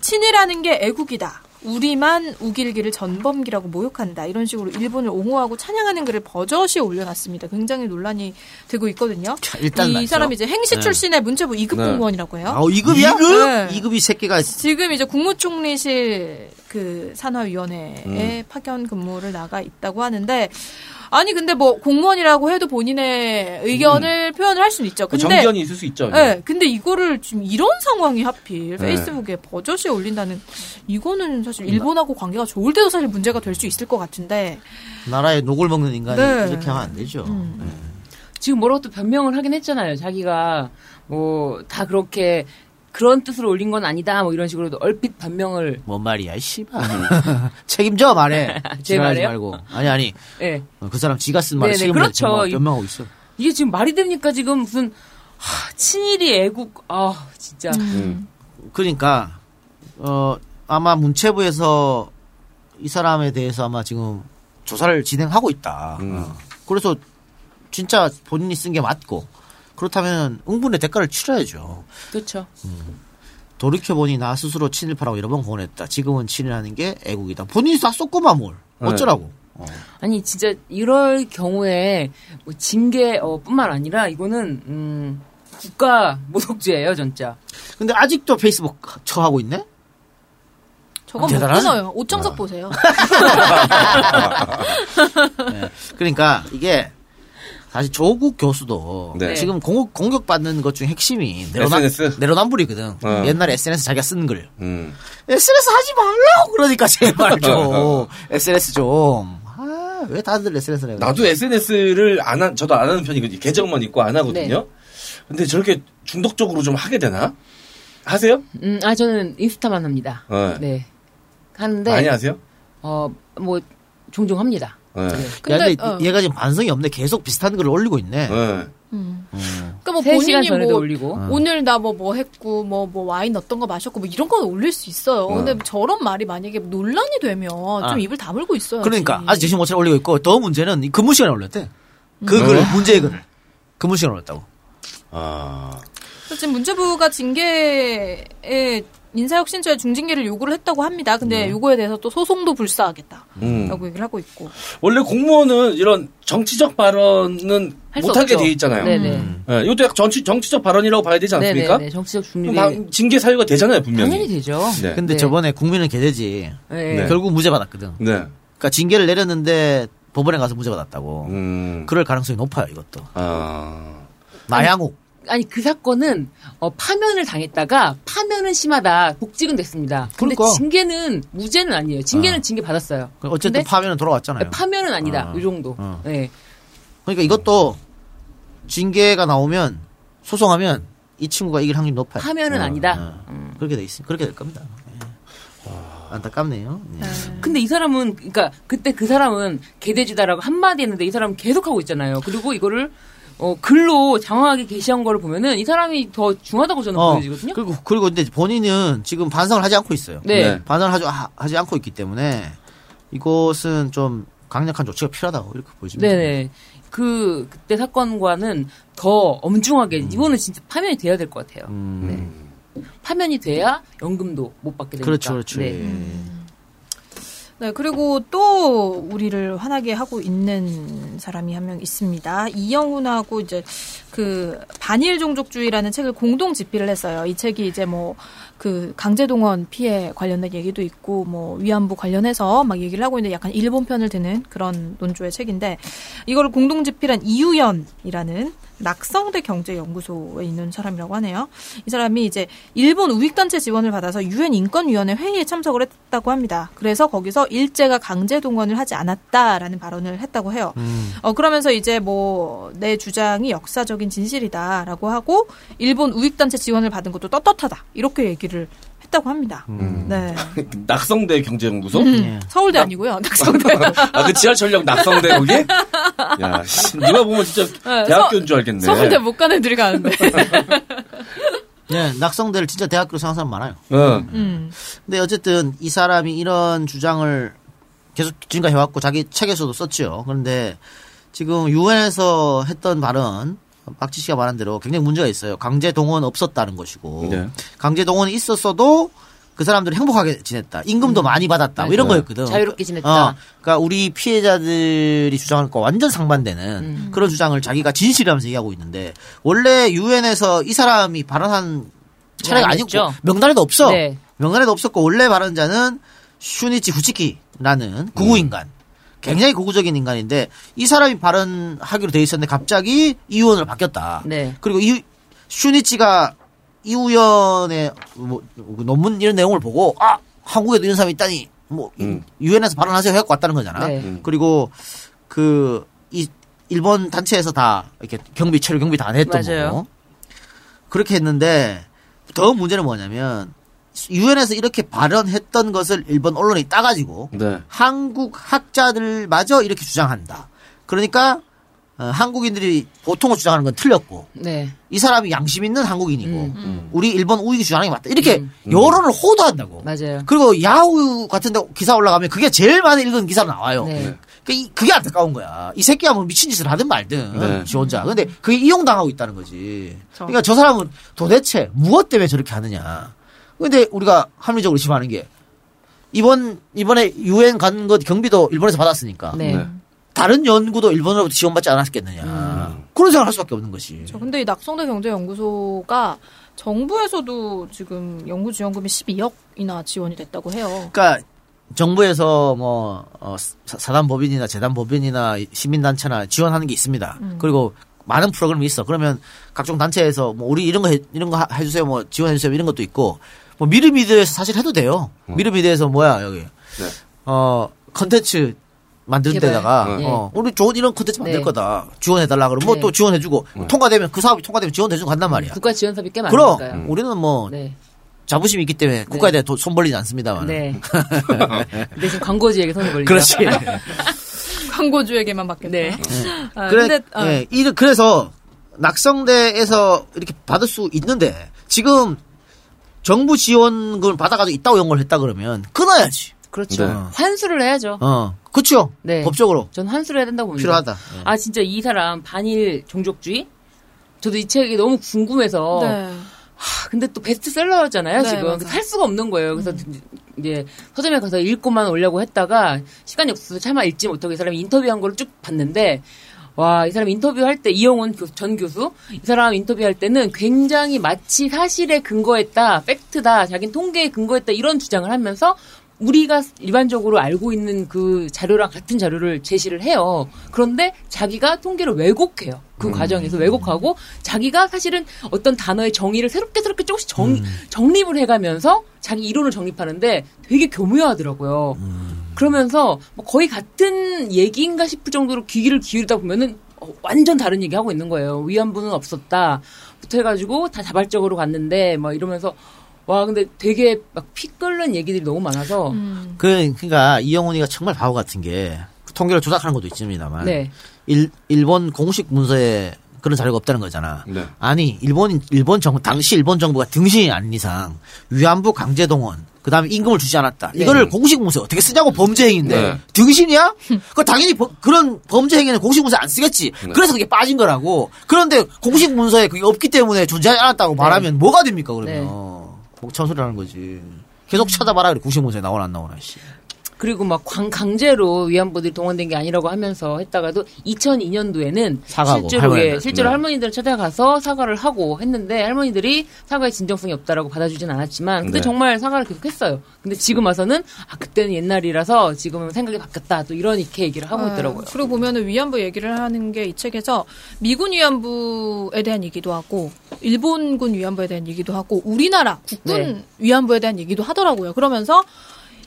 친이라는 게 애국이다. 우리만 우길기를 전범기라고 모욕한다. 이런 식으로 일본을 옹호하고 찬양하는 글을 버젓이 올려놨습니다. 굉장히 논란이 되고 있거든요. 자, 일단 이 말이죠. 사람이 이제 행시 네. 출신의 문체부 2급 네. 공무원이라고 해요. 아, 2급이야? 네. 2급이 새끼가 지금 이제 국무총리실 그 산하위원회에 음. 파견 근무를 나가 있다고 하는데 아니 근데 뭐 공무원이라고 해도 본인의 의견을 표현을 할 수는 있죠. 근데 음. 정견이 있을 수 있죠. 네, 근데 이거를 지금 이런 상황이 하필 네. 페이스북에 버젓이 올린다는 이거는 사실 일본하고 관계가 좋을 때도 사실 문제가 될 수 있을 것 같은데 나라에 녹을 먹는 인간이 네. 이렇게 하면 안 되죠. 음. 네. 지금 뭐라고 또 변명을 하긴 했잖아요. 자기가 뭐 다 그렇게 그런 뜻으로 올린 건 아니다. 뭐 이런 식으로 얼핏 변명을 뭔 말이야, 씨발. <laughs> 책임져 말해. <laughs> 제 말이에요? 말고. 아니 아니. 예. 어, 그 사람 지가 쓴 말에 책임져 그렇죠. 지금 막 변명하고 있어. 이게 지금 말이 됩니까? 지금 무슨 하, 친일이 애국 아 진짜 음. 그러니까 어 아마 문체부에서 이 사람에 대해서 아마 지금 조사를 진행하고 있다. 음. 어. 그래서 진짜 본인이 쓴 게 맞고 그렇다면 응분의 대가를 치러야죠. 그렇죠. 돌이켜보니 나 스스로 친일파라고 여러 번 공언했다. 지금은 친일하는 게 애국이다. 본인이 다 썼구만 뭘. 어쩌라고. 어. 아니 진짜 이럴 경우에 뭐 징계 어, 뿐만 아니라 이거는 음, 국가 모독죄예요, 진짜. 근데 아직도 페이스북 처하고 있네? 저건 못. 끊어요. 오정석 보세요. <laughs> 네. 그러니까 이게 사실 조국 교수도 네. 지금 공격, 공격받는 것 중 핵심이 내로남, SNS? 내로남불이거든. 어. 옛날에 SNS 자기가 쓴 글. 음. SNS 하지 말라고 그러니까 제발 <laughs> 좀 SNS 좀. 아, 왜 다들 SNS를 해요? 나도 SNS를 안 한, 저도 안 하는 편이거든요. 계정만 있고 안 하거든요. 네. 근데 저렇게 중독적으로 좀 하게 되나? 하세요? 음, 아 저는 인스타만 합니다. 네. 네. 하는데 많이 하세요? 어, 뭐 종종 합니다. 네. 네. 야, 근데, 근데 어. 얘가 지금 반성이 없네. 계속 비슷한 글을 올리고 있네. 네. 그러니까 뭐 3시간 본인이 뭐 올리고. 오늘 나 뭐뭐 했고 뭐뭐 와인 어떤 거 마셨고 뭐 이런 건 올릴 수 있어요. 근데 저런 말이 만약에 논란이 되면 아. 좀 입을 다물고 있어요. 그러니까 아직 정신 못 차려 올리고 있고 더 문제는 이 근무 시간에 올렸대. 그 음. 글을 문제의 글을 근무 시간에 올렸다고. 아. 지금 문체부가 징계에 인사혁신처에 중징계를 요구를 했다고 합니다. 근데 요거에 대해서 또 소송도 불사하겠다라고 음. 얘기를 하고 있고. 원래 공무원은 이런 정치적 발언은 못하게. 돼 있잖아요. 네네. 네, 이것도 약간 정치, 정치적 발언이라고 봐야 되지 않습니까? 네네. 정치적 중립. 방- 징계 사유가 되잖아요, 분명히. 당연히 되죠. 네. 근데 네. 저번에 국민은 개되지. 네. 네. 결국 무죄 받았거든. 네. 그러니까 징계를 내렸는데 법원에 가서 무죄 받았다고. 음. 그럴 가능성이 높아요, 이것도. 아. 나양욱. 아니 그 사건은 어, 파면을 당했다가 파면은 심하다 복직은 됐습니다. 근데 그러니까. 징계는 무죄는 아니에요. 징계는 아. 징계 받았어요. 어쨌든 근데 파면은 돌아왔잖아요. 파면은 아니다. 아. 이 정도. 어. 네. 그러니까 이것도 징계가 나오면 소송하면 이 친구가 이길 확률이 높아요. 파면은 어, 아니다. 어. 그렇게 돼 있어. 그렇게 될 겁니다. 예. 안타깝네요. 예. 근데 이 사람은 그러니까 그때 그 사람은 개돼지다라고 한마디 했는데 이 사람은 계속 하고 있잖아요. 그리고 이거를 어, 글로 장황하게 게시한 거를 보면은 이 사람이 더 중하다고 저는 어, 보여지거든요. 그리고 그리고 근데 본인은 지금 반성을 하지 않고 있어요. 네. 네. 반성을 하지, 하- 하지 않고 있기 때문에 이것은 좀 강력한 조치가 필요하다고 이렇게 보여집니다. 네네. 그 그때 사건과는 더 엄중하게 이거는 진짜 파면이 돼야 될 것 같아요. 음, 네. 파면이 돼야 연금도 못 받게 되니까. 그렇죠, 그렇죠. 네. 예. 네, 그리고 또 우리를 화나게 하고 있는 사람이 한 명 있습니다. 이영훈하고 이제 그 반일 종족주의라는 책을 공동 집필을 했어요. 이 책이 이제 뭐 그 강제동원 피해 관련된 얘기도 있고 뭐 위안부 관련해서 막 얘기를 하고 있는데 약간 일본 편을 드는 그런 논조의 책인데 이거를 공동 집필한 이유연이라는 낙성대 경제연구소에 있는 사람이라고 하네요. 이 사람이 이제 일본 우익단체 지원을 받아서 유엔 인권위원회 회의에 참석을 했다고 합니다. 그래서 거기서 일제가 강제 동원을 하지 않았다라는 발언을 했다고 해요. 어 그러면서 이제 뭐 내 주장이 역사적인 진실이다라고 하고 일본 우익단체 지원을 받은 것도 떳떳하다 이렇게 얘기를 했다고 합니다. 네. <laughs> 낙성대 경제연구소? 음. 예. 서울대 아니고요. <laughs> 낙성대. <laughs> 아, 그 지하철역 낙성대 거기? 야, 씨, 누가 보면 진짜 네, 대학교인 줄 알겠네. 서울대 못 가는 애들이 가는데. 네, 낙성대를 진짜 대학교로 생각하는 사람 많아요. 응. 음. 근데 어쨌든 이 사람이 이런 주장을 계속 지금까지 해왔고 자기 책에서도 썼죠. 그런데 지금 유엔에서 했던 발언 박지 씨가 말한 대로 굉장히 문제가 있어요. 강제 동원 없었다는 것이고 네. 강제 동원이 있었어도 그 사람들이 행복하게 지냈다. 임금도 많이 받았다. 뭐 이런 네. 거였거든. 자유롭게 지냈다. 어, 그러니까 우리 피해자들이 주장하는 거 완전 상반되는 그런 주장을 자기가 진실이라면서 얘기하고 있는데 원래 유엔에서 이 사람이 발언한 차례가 아니고 아니었죠. 명단에도 없어. 네. 명단에도 없었고 원래 발언자는 슈니치 후치키라는 구구 인간. 굉장히 고구적인 인간인데 이 사람이 발언하기로 돼 있었는데 갑자기 이 의원으로 바뀌었다. 네. 그리고 이 슈니치가 이 의원의 뭐 논문 이런 내용을 보고 아 한국에도 이런 사람이 있다니 뭐 음. 유엔에서 발언하세요 해갖고 왔다는 거잖아. 네. 음. 그리고 그 이 일본 단체에서 다 이렇게 경비 체류 경비 다 냈던 맞아요. 거고 그렇게 했는데 더 문제는 뭐냐면 유엔에서 이렇게 발언했던 것을 일본 언론이 따가지고 네. 한국 학자들마저 이렇게 주장한다. 그러니까 어, 한국인들이 보통으로 주장하는 건 틀렸고 네. 이 사람이 양심 있는 한국인이고 음. 우리 일본 우익이 주장하는 게 맞다. 이렇게 음. 여론을 호도한다고. 맞아요. 그리고 야후 같은 데 기사 올라가면 그게 제일 많이 읽은 기사로 나와요. 네. 그 이- 그게 안타까운 거야. 이 새끼가 뭐 미친 짓을 하든 말든 네. 지 혼자. 근데 그게 이용당하고 있다는 거지. 그러니까 저 사람은 도대체 무엇 때문에 저렇게 하느냐. 근데 우리가 합리적으로 심하는 게 이번 이번에 유엔 간 것 경비도 일본에서 받았으니까 네. 네. 다른 연구도 일본으로부터 지원받지 않았겠느냐. 음. 그런 생각을 할 수밖에 없는 것이. 저 근데 이 낙성대 경제연구소가 정부에서도 지금 연구 지원금이 12억이나 지원이 됐다고 해요. 그러니까 정부에서 뭐 어, 사- 사단 법인이나 재단 법인이나 시민 단체나 지원하는 게 있습니다. 음. 그리고 많은 프로그램이 있어. 그러면 각종 단체에서 뭐 우리 이런 거 해, 이런 거 하- 해주세요, 뭐 지원해주세요 이런 것도 있고 뭐 미르미드에서 사실 해도 돼요. 미르미드에서 뭐야 여기 어 컨텐츠 만드는 개발. 데다가 네. 어, 우리 좋은 이런 컨텐츠 만들 네. 거다 지원해달라 그러면 뭐 네. 또 지원해주고 통과되면 그 사업이 통과되면 지원해주고 간단 말이야. 국가 지원 사업이 꽤 그럼 많으니까요. 우리는 뭐 네. 자부심이 있기 때문에 국가에 대해 돈- 손 벌리지 않습니다만. 네. <laughs> 대신 광고주에게 손을 벌리죠. 그렇지. <laughs> 광고주에게만 받겠다. 네. 아, 그래, 근데 어, 예, 이- 그래서 낙성대에서 이렇게 받을 수 있는데 지금 정부 지원금을 받아가지고 있다고 연구를 했다 그러면 끊어야지. 그렇죠. 네. 환수를 해야죠. 어, 그렇죠. 네. 법적으로 전 환수를 해야 된다고 봅니다. 필요하다. 예. 아 진짜 이 사람 반일 종족주의? 저도 이 책이 너무 궁금해서 네. 하, 근데 또 베스트셀러였잖아요 네, 지금. 살 수가 없는 거예요. 그래서 이제 서점에 가서 읽고만 오려고 했다가 시간이 없어서 차마 읽지 못하고 이 사람이 인터뷰한 거를 쭉 봤는데 와 이 사람 인터뷰할 때 이영훈 교수, 전 교수 이 사람 인터뷰할 때는 굉장히 마치 사실에 근거했다 팩트다 자기 통계에 근거했다 이런 주장을 하면서 우리가 일반적으로 알고 있는 그 자료랑 같은 자료를 제시를 해요. 그런데 자기가 통계를 왜곡해요. 그 과정에서 왜곡하고 자기가 사실은 어떤 단어의 정의를 새롭게 새롭게 조금씩 정, 정립을 해가면서 자기 이론을 정립하는데 되게 교묘하더라고요. 그러면서 뭐 거의 같은 얘기인가 싶을 정도로 귀기를 기울이다 보면은 어, 완전 다른 얘기 하고 있는 거예요. 위안부는 없었다. 부터 해가지고 다 자발적으로 갔는데 뭐 이러면서 와 근데 되게 막 피 끓는 얘기들이 너무 많아서 음. 그, 그러니까 이영훈이가 정말 바보 같은 게 통계를 조작하는 것도 있습니다만 네. 일, 일본 공식 문서에 그런 자료가 없다는 거잖아. 네. 아니 일본 일본 정부 당시 일본 정부가 등신이 아닌 이상 위안부 강제 동원 그 다음에 임금을 주지 않았다. 이거를 공식 문서에 어떻게 쓰냐고 범죄 행위인데 네. 등신이야? 그 당연히 버- 그런 범죄 행위는 공식 문서에 안 쓰겠지. 그래서 그게 빠진 거라고. 그런데 공식 문서에 그게 없기 때문에 존재하지 않았다고 말하면 뭐가 됩니까 그러면? 네. 목천 소리라는 거지. 계속 찾아봐라 그래 공식 문서에 나오나 안 나오나 씨. 그리고 막 광, 강제로 위안부들이 동원된 게 아니라고 하면서 했다가도 2002년도에는 사과하고, 실제로 할머니들. 예, 실제로 네. 할머니들을 찾아가서 사과를 하고 했는데 할머니들이 사과의 진정성이 없다라고 받아주진 않았지만 근데 네. 정말 사과를 계속 했어요. 근데 지금 와서는 아 그때는 옛날이라서 지금은 생각이 바뀌었다 또 이런 이렇게 얘기를 하고 네. 있더라고요. 그리고 보면은 위안부 얘기를 하는 게 이 책에서 미군 위안부에 대한 얘기도 하고 일본군 위안부에 대한 얘기도 하고 우리나라 국군 네. 위안부에 대한 얘기도 하더라고요. 그러면서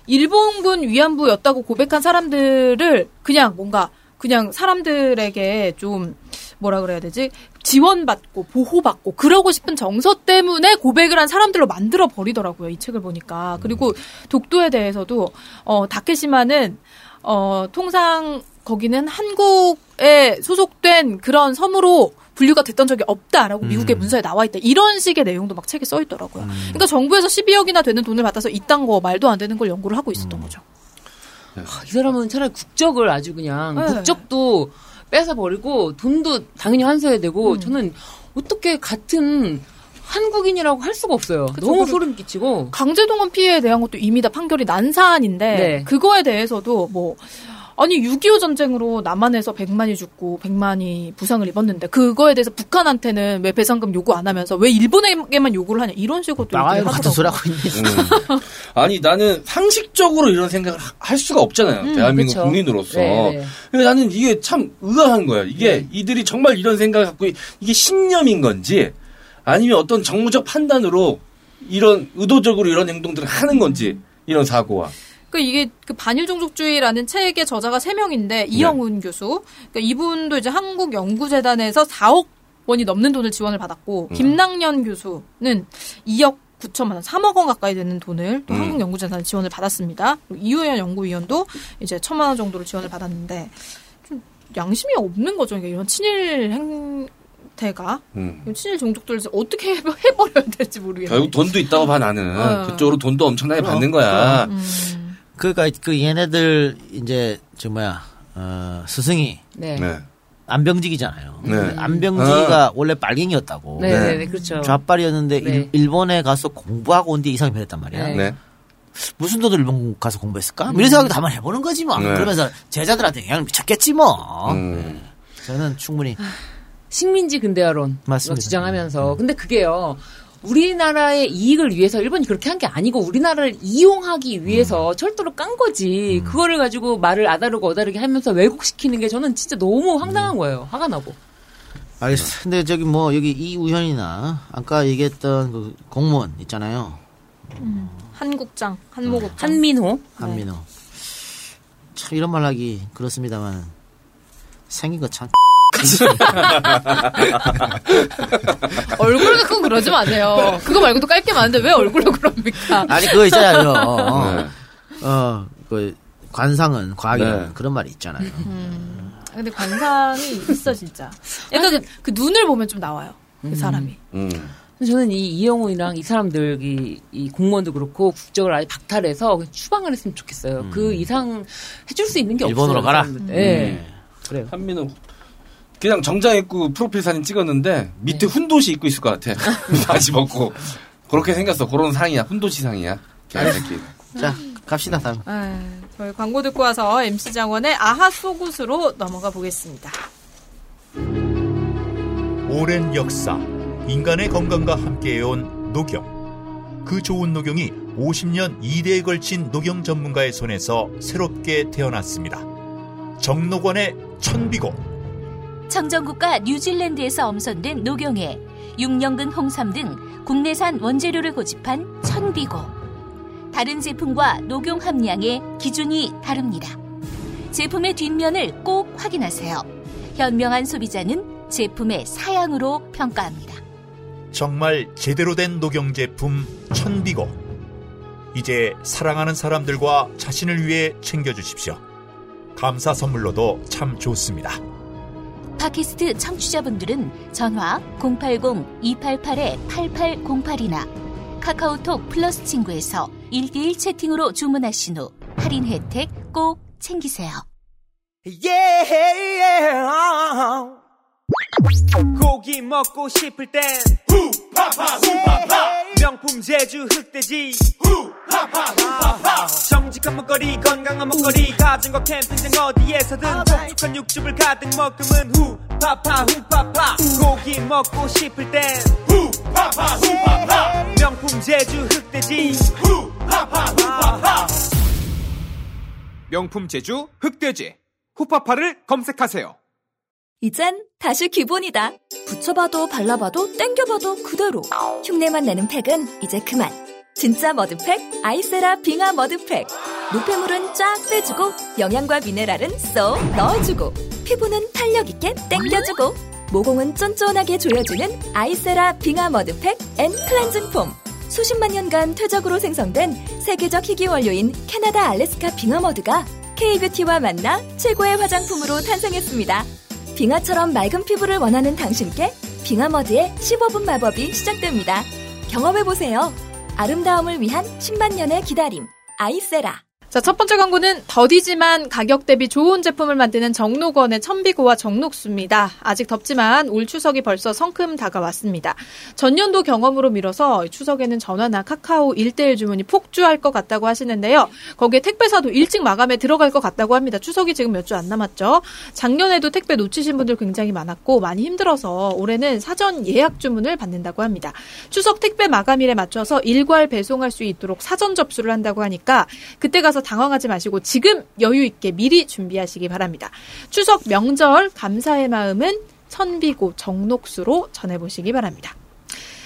일본군 위안부였다고 고백한 사람들을 그냥 뭔가 그냥 사람들에게 좀 뭐라 그래야 되지? 지원받고 보호받고 그러고 싶은 정서 때문에 고백을 한 사람들로 만들어 버리더라고요 이 책을 보니까. 그리고 독도에 대해서도 어 다케시마는 어 통상 거기는 한국에 소속된 그런 섬으로 분류가 됐던 적이 없다라고 미국의 문서에 나와 있다. 이런 식의 내용도 막 책에 써 있더라고요. 그러니까 정부에서 12억이나 되는 돈을 받아서 이딴 거 말도 안 되는 걸 연구를 하고 있었던 거죠. 아, 이 사람은 차라리 국적을 아주 그냥 네. 국적도 뺏어 버리고 돈도 당연히 환수해야 되고 음. 저는 어떻게 같은 한국인이라고 할 수가 없어요. 그쵸, 너무 소름 끼치고 강제동원 피해에 대한 것도 이미 다 판결이 난 사안인데 네. 그거에 대해서도 뭐 아니 6.25 전쟁으로 남한에서 100만이 죽고 100만이 부상을 입었는데 그거에 대해서 북한한테는 왜 배상금 요구 안 하면서 왜 일본에게만 요구를 하냐 이런 식으로 얘기를 같은 소리. 하고 있네. <laughs> 음. 아니 나는 상식적으로 이런 생각을 하- 할 수가 없잖아요. 음, 대한민국 그쵸. 국민으로서. 네, 네. 나는 이게 참 의아한 거야. 이게 이들이 정말 이런 생각을 갖고 이- 이게 신념인 건지 아니면 어떤 정무적 판단으로 이런 의도적으로 이런 행동들을 하는 건지 이런 사고와. 그 이게 그 반일 종족주의라는 책의 저자가 세 명인데 이영훈 교수, 그러니까 이분도 이제 한국 연구재단에서 4억 원이 넘는 돈을 지원을 받았고 김낙년 교수는 2억 9천만 원, 3억 원 가까이 되는 돈을 또 음. 한국 연구재단 지원을 받았습니다. 이호연 연구위원도 이제 천만 원 정도를 지원을 받았는데 좀 양심이 없는 거죠. 이게 이런 친일 행태가 음. 이런 친일 종족들을 어떻게 해- <laughs> 해버려야 될지 모르겠네요. 결국 돈도 있다고 봐 나는. 어. 그쪽으로 돈도 엄청나게 그럼, 받는 거야. 음. 그러니까 그 얘네들 이제 저 뭐야 어, 스승이 네. 네. 안병직이잖아요. 네. 안병직이가 원래 빨갱이였다고. 네, 네, 네, 그렇죠. 좌빨이었는데 네. 일, 일본에 가서 공부하고 온 뒤에 이상이 변했단 말이야. 네. 네. 무슨 돈으로 일본 가서 공부했을까? 뭐 이런 생각도 한번 해보는 거지 뭐. 네. 그러면서 제자들한테 영향을 미쳤겠지 뭐. 음. 저는 충분히 식민지 근대화론 맞습니다. 주장하면서 근데 그게요. 우리나라의 이익을 위해서 일본이 그렇게 한 게 아니고 우리나라를 이용하기 위해서 철도를 깐 거지. 그거를 가지고 말을 아다르고 어다르게 하면서 왜곡시키는 게 저는 진짜 너무 황당한 거예요. 화가 나고. 알겠습니다. 근데 저기 뭐 여기 이우현이나 아까 얘기했던 그 공무원 있잖아요. 한국장, 한모국장. 한민호. 한민호. 참 이런 말 하기 그렇습니다만 생긴 거 참. <laughs> 얼굴 갖고 그러지 마세요. 그거 말고도 깔 게 많은데 왜 얼굴로 그럽니까? 아니 그거 있잖아요. <laughs> 어, 네. 어, 그 관상은 과학이라는 네. 그런 말이 있잖아요. 근데 관상이 있어 진짜. 약간 그 눈을 보면 좀 나와요. 그 사람이. 음. 근데 저는 이 이영훈이랑 이 사람들 이, 이 공무원도 그렇고 국적을 아예 박탈해서 추방을 했으면 좋겠어요. 그 이상 해줄 수 있는 게 없어요. 일본으로 이 가라. 네. 그래요. 한민호 그냥 정장 입고 프로필 사진 찍었는데 밑에 훈도시 입고 있을 것 같아. <laughs> 바지 벗고 그렇게 생겼어. 그런 상이야. 훈도시 상이야. 개새끼. 자 갑시다 다음. 아, 저희 광고 듣고 와서 MC 장원의 아하 속옷으로 넘어가 보겠습니다. 오랜 역사, 인간의 건강과 함께해온 녹용. 그 좋은 녹용이 50년 2대에 걸친 녹용 전문가의 손에서 새롭게 태어났습니다. 정록원의 천비고. 청정국과 뉴질랜드에서 엄선된 녹용에 6년근 홍삼 등 국내산 원재료를 고집한 천비고. 다른 제품과 녹용 함량의 기준이 다릅니다. 제품의 뒷면을 꼭 확인하세요. 현명한 소비자는 제품의 사양으로 평가합니다. 정말 제대로 된 녹용 제품 천비고. 이제 사랑하는 사람들과 자신을 위해 챙겨주십시오. 감사 선물로도 참 좋습니다. 팟캐스트 청취자분들은 전화 080-288-8808이나 카카오톡 플러스 친구에서 1대1 채팅으로 주문하신 후 할인 혜택 꼭 챙기세요. 고기 먹고 싶을 땐 후파파 후파파. 명품 제주 흑돼지. 후파파 후파파. 정직한 먹거리 건강한 먹거리. 가정과 캠핑장 어디에서든 촉촉한 육즙을 가득 머금은 후파파 후파파. 고기 먹고 싶을 땐 후파파 후파파. 명품 제주 흑돼지. 후파파 후파파. 명품 제주 흑돼지. 후파파를 검색하세요. 이젠 다시 기본이다. 붙여봐도 발라봐도 땡겨봐도 그대로. 흉내만 내는 팩은 이제 그만. 진짜 머드팩 아이세라 빙하 머드팩. 노폐물은 쫙 빼주고 영양과 미네랄은 쏙 넣어주고 피부는 탄력 있게 땡겨주고 모공은 쫀쫀하게 조여주는 아이세라 빙하 머드팩 and 클렌징 폼. 수십만 년간 퇴적으로 생성된 세계적 희귀 원료인 캐나다 알래스카 빙하 머드가 K뷰티와 만나 최고의 화장품으로 탄생했습니다. 빙하처럼 맑은 피부를 원하는 당신께 빙하머드의 15분 마법이 시작됩니다. 경험해보세요. 아름다움을 위한 10만 년의 기다림. 아이세라. 자, 첫 번째 광고는 더디지만 가격 대비 좋은 제품을 만드는 정록원의 천비고와 정록수입니다. 아직 덥지만 올 추석이 벌써 성큼 다가왔습니다. 전년도 경험으로 미뤄서 추석에는 전화나 카카오 1대1 주문이 폭주할 것 같다고 하시는데요. 거기에 택배사도 일찍 마감에 들어갈 것 같다고 합니다. 추석이 지금 몇 주 안 남았죠. 작년에도 택배 놓치신 분들 굉장히 많았고 많이 힘들어서 올해는 사전 예약 주문을 받는다고 합니다. 추석 택배 마감일에 맞춰서 일괄 배송할 수 있도록 사전 접수를 한다고 하니까 그때 가서 당황하지 마시고 지금 여유 있게 미리 준비하시기 바랍니다. 추석 명절 감사의 마음은 천비고 정록수로 전해보시기 바랍니다.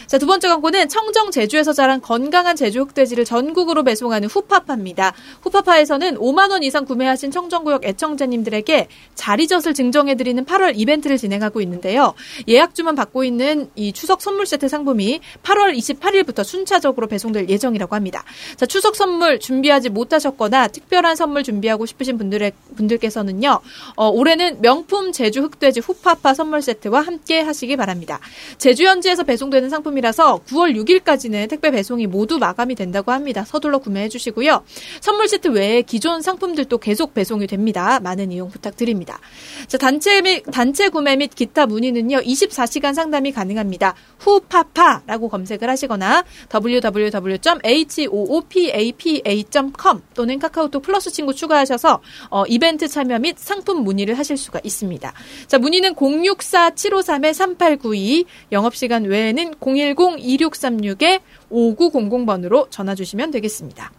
자, 두 번째 광고는 청정 제주에서 자란 건강한 제주 흑돼지를 전국으로 배송하는 후파파입니다. 후파파에서는 5만 원 이상 구매하신 청정구역 애청자님들에게 자리젓을 증정해 드리는 8월 이벤트를 진행하고 있는데요. 예약 주문 받고 있는 이 추석 선물 세트 상품이 8월 28일부터 순차적으로 배송될 예정이라고 합니다. 자, 추석 선물 준비하지 못하셨거나 특별한 선물 준비하고 싶으신 분들의 분들께서는요. 어, 올해는 명품 제주 흑돼지 후파파 선물 세트와 함께 하시기 바랍니다. 제주 현지에서 배송되는 상품이라 상품이라서 9월 6일까지는 택배 배송이 모두 마감이 된다고 합니다. 서둘러 구매해 주시고요. 선물 세트 외에 기존 상품들도 계속 배송이 됩니다. 많은 이용 부탁드립니다. 자, 단체 및 단체 구매 및 기타 문의는요. 24시간 상담이 가능합니다. 후파파라고 검색을 하시거나 www.hoopapa.com 또는 카카오톡 플러스 친구 추가하셔서 어, 이벤트 참여 및 상품 문의를 하실 수가 있습니다. 자, 문의는 064-753-3892 영업시간 외에는 010-2636-5900번으로 전화 주시면 되겠습니다.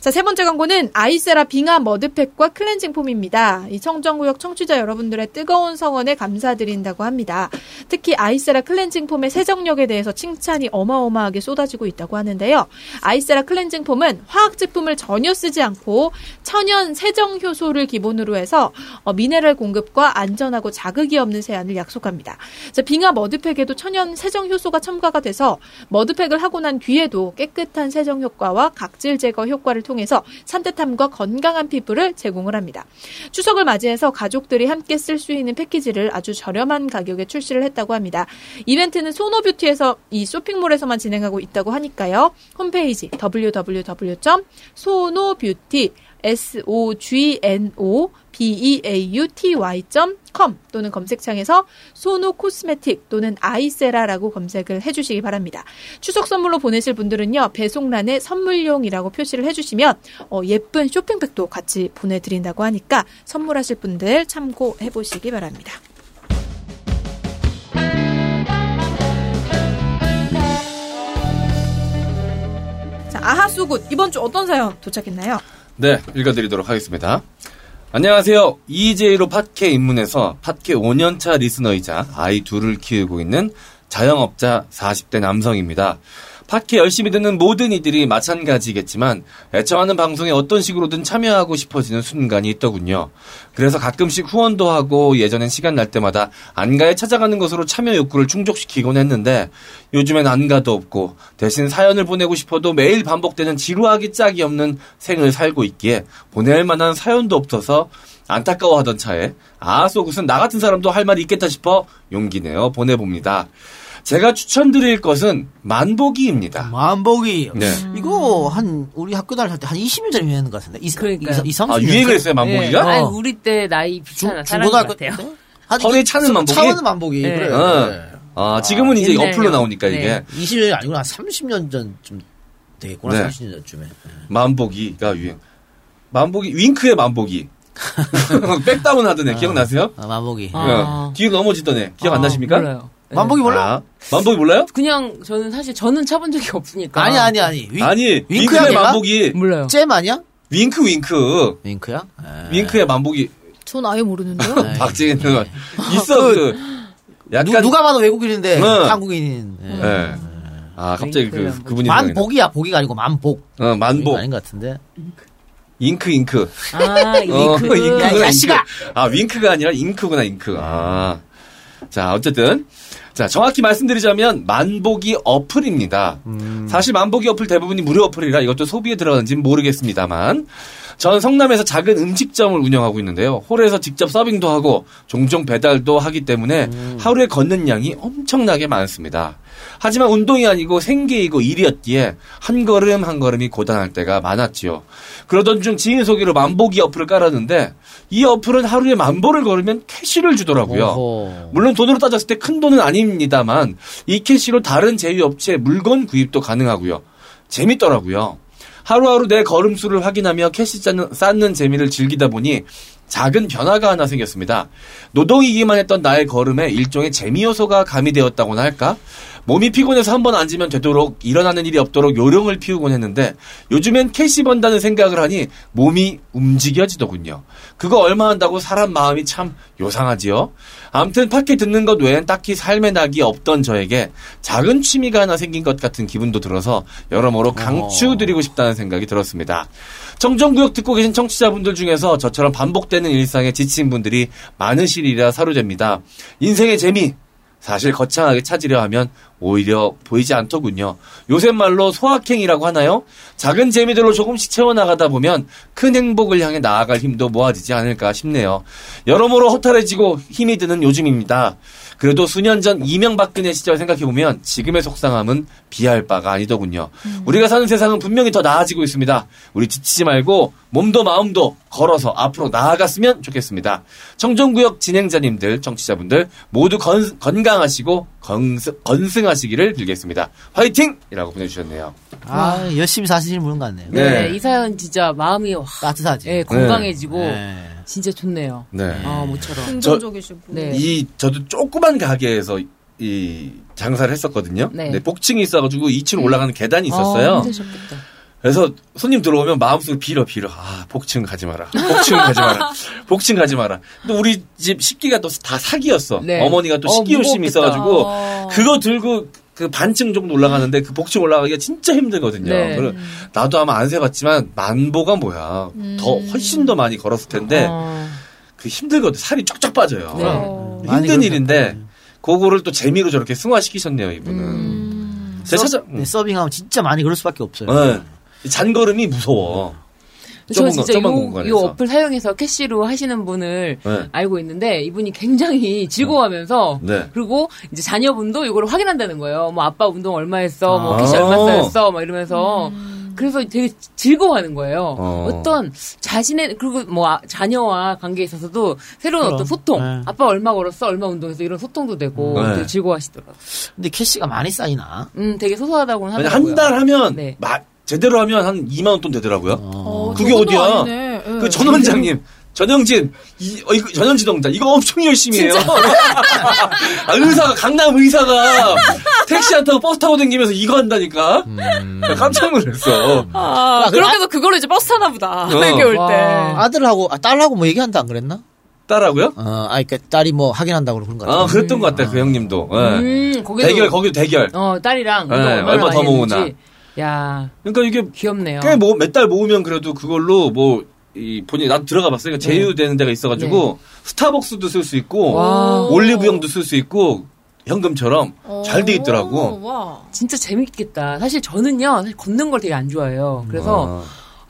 자, 세 번째 광고는 아이세라 빙하 머드팩과 클렌징 폼입니다. 이 청정구역 청취자 여러분들의 뜨거운 성원에 감사드린다고 합니다. 특히 아이세라 클렌징 폼의 세정력에 대해서 칭찬이 어마어마하게 쏟아지고 있다고 하는데요. 아이세라 클렌징 폼은 화학 제품을 전혀 쓰지 않고 천연 세정 효소를 기본으로 해서 어, 미네랄 공급과 안전하고 자극이 없는 세안을 약속합니다. 자, 빙하 머드팩에도 천연 세정 효소가 첨가가 돼서 머드팩을 하고 난 뒤에도 깨끗한 세정 효과와 각질 제거 효과를 통해서 산뜻함과 건강한 피부를 제공을 합니다. 추석을 맞이해서 가족들이 함께 쓸 수 있는 패키지를 아주 저렴한 가격에 출시를 했다고 합니다. 이벤트는 소노뷰티에서 이 쇼핑몰에서만 진행하고 있다고 하니까요. 홈페이지 www.sonobeauty S-O-G-N-O B-E-A-U-T-Y.com 또는 검색창에서 소노 코스메틱 또는 아이세라라고 검색을 해주시기 바랍니다. 추석 선물로 보내실 분들은요, 배송란에 선물용이라고 표시를 해주시면, 어, 예쁜 쇼핑백도 같이 보내드린다고 하니까 선물하실 분들 참고해보시기 바랍니다. 자, 아하수굿. 이번 주 어떤 사연 도착했나요? 네, 읽어드리도록 하겠습니다. 안녕하세요. EJ로 팟캐 입문해서 팟캐 5년차 리스너이자 아이 둘을 키우고 있는 자영업자 40대 남성입니다. 팟캐 열심히 듣는 모든 이들이 마찬가지겠지만 애청하는 방송에 어떤 식으로든 참여하고 싶어지는 순간이 있더군요. 그래서 가끔씩 후원도 하고 예전엔 시간 날 때마다 안가에 찾아가는 것으로 참여 욕구를 충족시키곤 했는데 요즘엔 안가도 없고 대신 사연을 보내고 싶어도 매일 반복되는 지루하기 짝이 없는 생을 살고 있기에 보낼 만한 사연도 없어서 안타까워하던 차에 아 속옷은 나 같은 사람도 할 말이 있겠다 싶어 용기 내어 보내봅니다. 제가 추천드릴 것은 만보기입니다. 만보기. 네. 이거 한 우리 학교 다닐 때한 20년 전에 유행한 것 같은데. 이. 이, 이, 30년 아, 유행을 했어요, 만보기가? 네. 아니, 우리 때 나이 비슷한 사람 같아요. 허리 차는 만보기? 차는 만보기. 네. 그래. 어. 아, 지금은 이제 옛날요. 어플로 나오니까 이게 네. 20년이 아니구나. 한 30년 전쯤 되겠구나. 네. 30년 전쯤에. 만보기가 유행. 만보기 윙크의 만보기. <laughs> 백다운 하던 애 기억나세요? 아, 만보기. 어, 뒤로 넘어지던 애 기억 안 아, 나십니까? 몰라요. 네. 만보기 몰라? 아, 만보기 몰라요? 그냥 저는 사실 저는 차본 적이 없으니까. 아니, 아니, 아니. 윙, 아니 윙크야, 윙크의? 만보기. 몰라요. 잼 아니야? 윙크 윙크. 윙크야? 윙크의 만보기. 전 아예 모르는데요. 네. 박지희는 있어 그 약간 누, 누가 봐도 외국인인데 응. 한국인인. 예. 예. 아 갑자기 그. 그분이 만복이야. 복이가 아니고 만복. 나. 어 만복. 아닌 것 같은데. 잉크 잉크. 아, 윙크. 어, 잉크구나, 야, 이 자식아! 잉크. 아, 윙크가 아니라 잉크구나, 잉크. 아. 자, 어쨌든. 자, 정확히 말씀드리자면, 만보기 어플입니다. 사실 만보기 어플 대부분이 무료 어플이라 이것도 소비에 들어가는지는 모르겠습니다만, 전 성남에서 작은 음식점을 운영하고 있는데요. 홀에서 직접 서빙도 하고, 종종 배달도 하기 때문에 하루에 걷는 양이 엄청나게 많습니다. 하지만 운동이 아니고 생계이고 일이었기에 한 걸음 한 걸음이 고단할 때가 많았지요. 그러던 중 지인 소개로 만보기 어플을 깔았는데 이 어플은 하루에 만보를 걸으면 캐시를 주더라고요. 어허. 물론 돈으로 따졌을 때 큰 돈은 아닙니다만 이 캐시로 다른 제휴업체 물건 구입도 가능하고요. 재밌더라고요. 하루하루 내 걸음수를 확인하며 캐시 쌓는, 재미를 즐기다 보니 작은 변화가 하나 생겼습니다. 노동이기만 했던 나의 걸음에 일종의 재미 요소가 가미되었다고나 할까? 몸이 피곤해서 한 번 앉으면 되도록 일어나는 일이 없도록 요령을 피우곤 했는데 요즘엔 캐시 번다는 생각을 하니 몸이 움직여지더군요. 그거 얼마 한다고 사람 마음이 참 요상하지요? 암튼 팟캐 듣는 것 외엔 딱히 삶의 낙이 없던 저에게 작은 취미가 하나 생긴 것 같은 기분도 들어서 여러모로 강추드리고 싶다는 생각이 들었습니다. 청정구역 듣고 계신 청취자분들 중에서 저처럼 반복되는 일상에 지친 분들이 많으시리라 사로잡니다. 인생의 재미, 사실 거창하게 찾으려 하면 오히려 보이지 않더군요. 요새 말로 소확행이라고 하나요? 작은 재미들로 조금씩 채워나가다 보면 큰 행복을 향해 나아갈 힘도 모아지지 않을까 싶네요. 여러모로 허탈해지고 힘이 드는 요즘입니다. 그래도 수년 전 이명박근혜 시절 생각해보면 지금의 속상함은 비할 바가 아니더군요. 우리가 사는 세상은 분명히 더 나아지고 있습니다. 우리 지치지 말고 몸도 마음도 걸어서 앞으로 나아갔으면 좋겠습니다. 청정구역 진행자님들, 청취자분들 모두 건, 건강하시고 건승, 건승하시기를 빌겠습니다. 화이팅! 이라고 보내주셨네요. 아, 열심히 사시는 분 같네요. 네, 네. 이 사연 진짜 마음이 와, 따뜻하지. 예, 건강해지고 네. 진짜 좋네요. 네. 아, 모처럼. 긍정적이시고. 네. 이 저도 조그만 가게에서 이 장사를 했었거든요. 네. 네, 복층이 있어가지고 2층 올라가는 계단이 있었어요. 아, 힘드셨겠다. 그래서 손님 들어오면 마음속에 빌어 빌어 아 복층 가지 마라 복층 가지 마라 <laughs> 복층 가지 마라 근데 우리 집 식기가 또 다 사기였어 네. 어머니가 또 어, 식기 욕심이 무겁겠다. 있어가지고 어. 그거 들고 그 반층 정도 올라가는데 그 복층 올라가기가 진짜 힘들거든요 네. 그래 나도 아마 안 세봤지만 만보가 뭐야 더 훨씬 더 많이 걸었을 텐데 어. 그 힘들거든 살이 쫙쫙 빠져요 네. 힘든. 일인데 그거를 또 재미로 저렇게 승화시키셨네요 이분은 음. 제 찾아 네, 서빙하면 진짜 많이 그럴 수밖에 없어요. 네. 잔걸음이 무서워 저 진짜 좁은 요, 공간에서. 요 어플 사용해서 캐시로 하시는 분을 네. 알고 있는데 이분이 굉장히 즐거워하면서 네. 그리고 이제 자녀분도 이거를 확인한다는 거예요. 뭐 아빠 운동 얼마 했어, 뭐 아. 캐시 얼마 쌓였어, 막 이러면서 그래서 되게 즐거워하는 거예요. 어. 어. 떤 자신의 그리고 뭐 아- 자녀와 관계에 있어서도 새로운 그럼. 어떤 소통, 네. 아빠 얼마 걸었어, 얼마 운동했어 이런 소통도 되고 네. 되게 즐거워하시더라고요. 근데 캐시가 많이 쌓이나? 음, 되게 소소하다고는 하더라고요. 한 달 하면 네. 마- 제대로 하면 한 2만 원 돈 되더라고요. 어, 그게 어디야? 예. 그전 원장님 전영진 이, 어, 이거 전현지 동자 이거 엄청 열심히 해요. <laughs> 아, 의사가 강남 의사가 택시 안 타고 버스 타고 다니면서 이거 한다니까. 나 깜짝 놀랐어. 아, 야, 그렇게 해서 그걸로 이제 버스 타나 보다. 어. <laughs> 회계 올 때. 와. 아들하고, 아, 딸하고 뭐 얘기한다 안 그랬나? 딸하고요? 어, 아, 그니까 딸이 뭐 확인한다고 그런 거 같아. 아 그랬던 것 같다 그 형님도. 예. 음, 거기도 대결 거기도 대결. 어, 딸이랑 네, 얼마 더 모으나. 야, 그러니까 이게 귀엽네요. 꽤 뭐 몇 달 모으면 그래도 그걸로 뭐 이 본인 나도 들어가 봤어요. 그러니까 제휴되는 데가 있어가지고 스타벅스도 쓸 수 있고 와. 올리브영도 쓸 수 있고 현금처럼 잘 돼 있더라고. 와. 진짜 재밌겠다. 사실 저는요, 사실 걷는 걸 되게 안 좋아해요. 그래서, 아,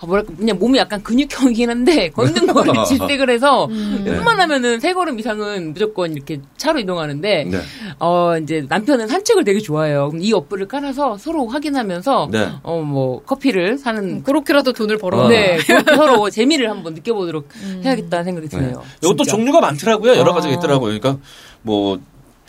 뭐랄까, 그냥 몸이 약간 근육형이긴 한데, <laughs> 걷는 거를 질색을 해서, 웬만하면은 세 걸음 이상은 무조건 이렇게 차로 이동하는데, 네. 어, 이제 남편은 산책을 되게 좋아해요. 그럼 이 어플을 깔아서 서로 확인하면서, 네. 어, 뭐, 커피를 사는, 그렇게라도 돈을 벌어. 네, 그렇게 <laughs> 서로 재미를 한번 느껴보도록 해야겠다는 생각이 네. 드네요. 이것도 진짜. 종류가 많더라고요. 여러 아. 가지가 있더라고요. 그러니까 뭐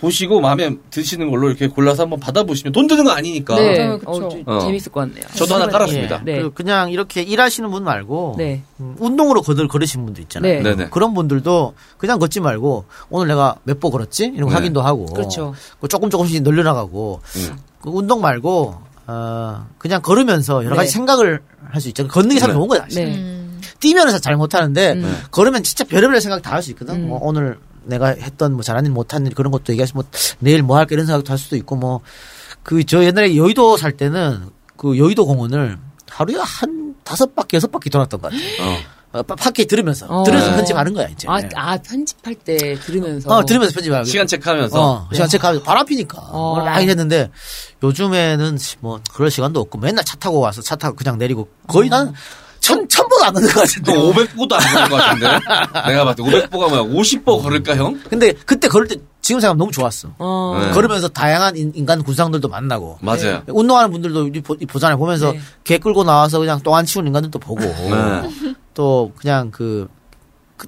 보시고 마음에 드시는 걸로 이렇게 골라서 한번 받아보시면 돈 드는 거 아니니까. 네, 맞아요. 어, 좀 어. 재밌을 것 같네요. 저도 하나 깔았습니다. 네. 그 그냥 이렇게 일하시는 분 말고 네. 음, 운동으로 거들 걸으신 분들 있잖아요. 네. 그런 분들도 그냥 걷지 말고 오늘 내가 몇 보 걸었지 이런 거 네. 확인도 하고 그렇죠. 그 조금 조금씩 늘려나가고 음. 그 운동 말고 어, 그냥 걸으면서 여러 가지 네. 생각을 할 수 있죠. 걷는 게참 네. 좋은 거야. 사실. 네. 뛰면은 잘 못하는데 음. 걸으면 진짜 별의별 생각 다 할 수 있거든. 음. 뭐 오늘 내가 했던 뭐 잘한 일 못한 일 그런 것도 얘기하시 뭐 내일 뭐 할까 이런 생각도 할 수도 있고 뭐 그 저 옛날에 여의도 살 때는 그 여의도 공원을 하루에 한 다섯 바퀴 여섯 바퀴 돌았던 것 같아요. 어, 파- 팟캐 들으면서 어. 들으면서 네. 편집하는 거야 이제. 아, 아, 편집할 때 들으면서. 어, 들으면서 편집하고. 시간 체크하면서 어, 시간 체크하면서 바로 앞이니까. 어. 어. 많이 했는데 요즘에는 뭐 그럴 시간도 없고 맨날 차 타고 와서 차 타고 그냥 내리고 거의 난 천, 천 번도 안 걷는 것 같은데. 또 500보도 안 되는 것 같은데. 내가 봤을 때 500보가 뭐야? 50보 걸을까 형? 근데 그때 걸을 때 지금 생각하면 너무 좋았어. 어. 네. 걸으면서 다양한 인- 인간 군상들도 만나고. 맞아요. 운동하는 분들도 보잖아요. 보면서 네. 개 끌고 나와서 그냥 똥안 치우는 인간들도 보고. 네. 또 그냥 그, 그,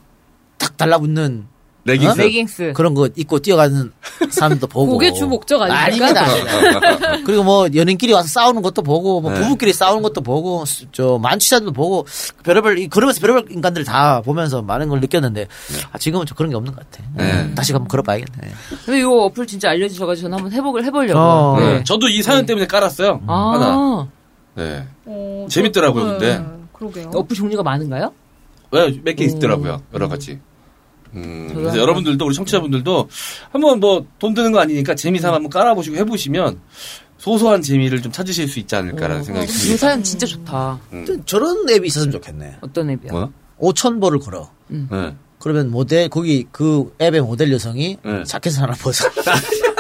딱 달라붙는 레깅스. 레깅스. 그런 거 입고 뛰어가는 사람도 보고. 그게 주 목적 아닙니까? 아닙니다. 아닙니다. <laughs> 그리고 뭐 연인끼리 와서 싸우는 것도 보고, 뭐 네. 부부끼리 싸우는 것도 보고, 수- 저 만취자들도 보고, 별의별 이- 그러면서 별의별 인간들 다 보면서 많은 걸 느꼈는데 아, 지금은 좀 그런 게 없는 것 같아. 네. 다시 한번 걸어봐야겠네. 근데 이 어플 진짜 알려주셔가지고 저는 한번 해보길 해보려고. 어. 네. 네. 저도 이 사연 때문에 깔았어요. 하나. 아, 네. 어, 재밌더라고요, 네, 근데. 그러게요. 어플 종류가 많은가요? 네, 몇개 있더라고요. 여러 가지. 음, 그래서 여러분들도 우리 청취자분들도 한번 뭐 돈 드는 거 아니니까 재미삼아 한번 깔아보시고 해보시면 소소한 재미를 좀 찾으실 수 있지 않을까라는 생각이 이 듭니다. 사연 진짜 좋다. 저런 앱이 있었으면 좋겠네. 어떤 앱이야? 뭐야? 5천 보를 걸어. 네. 그러면 모델 거기 그 앱의 모델 여성이 네. 자켓을 하나 벗어. <laughs>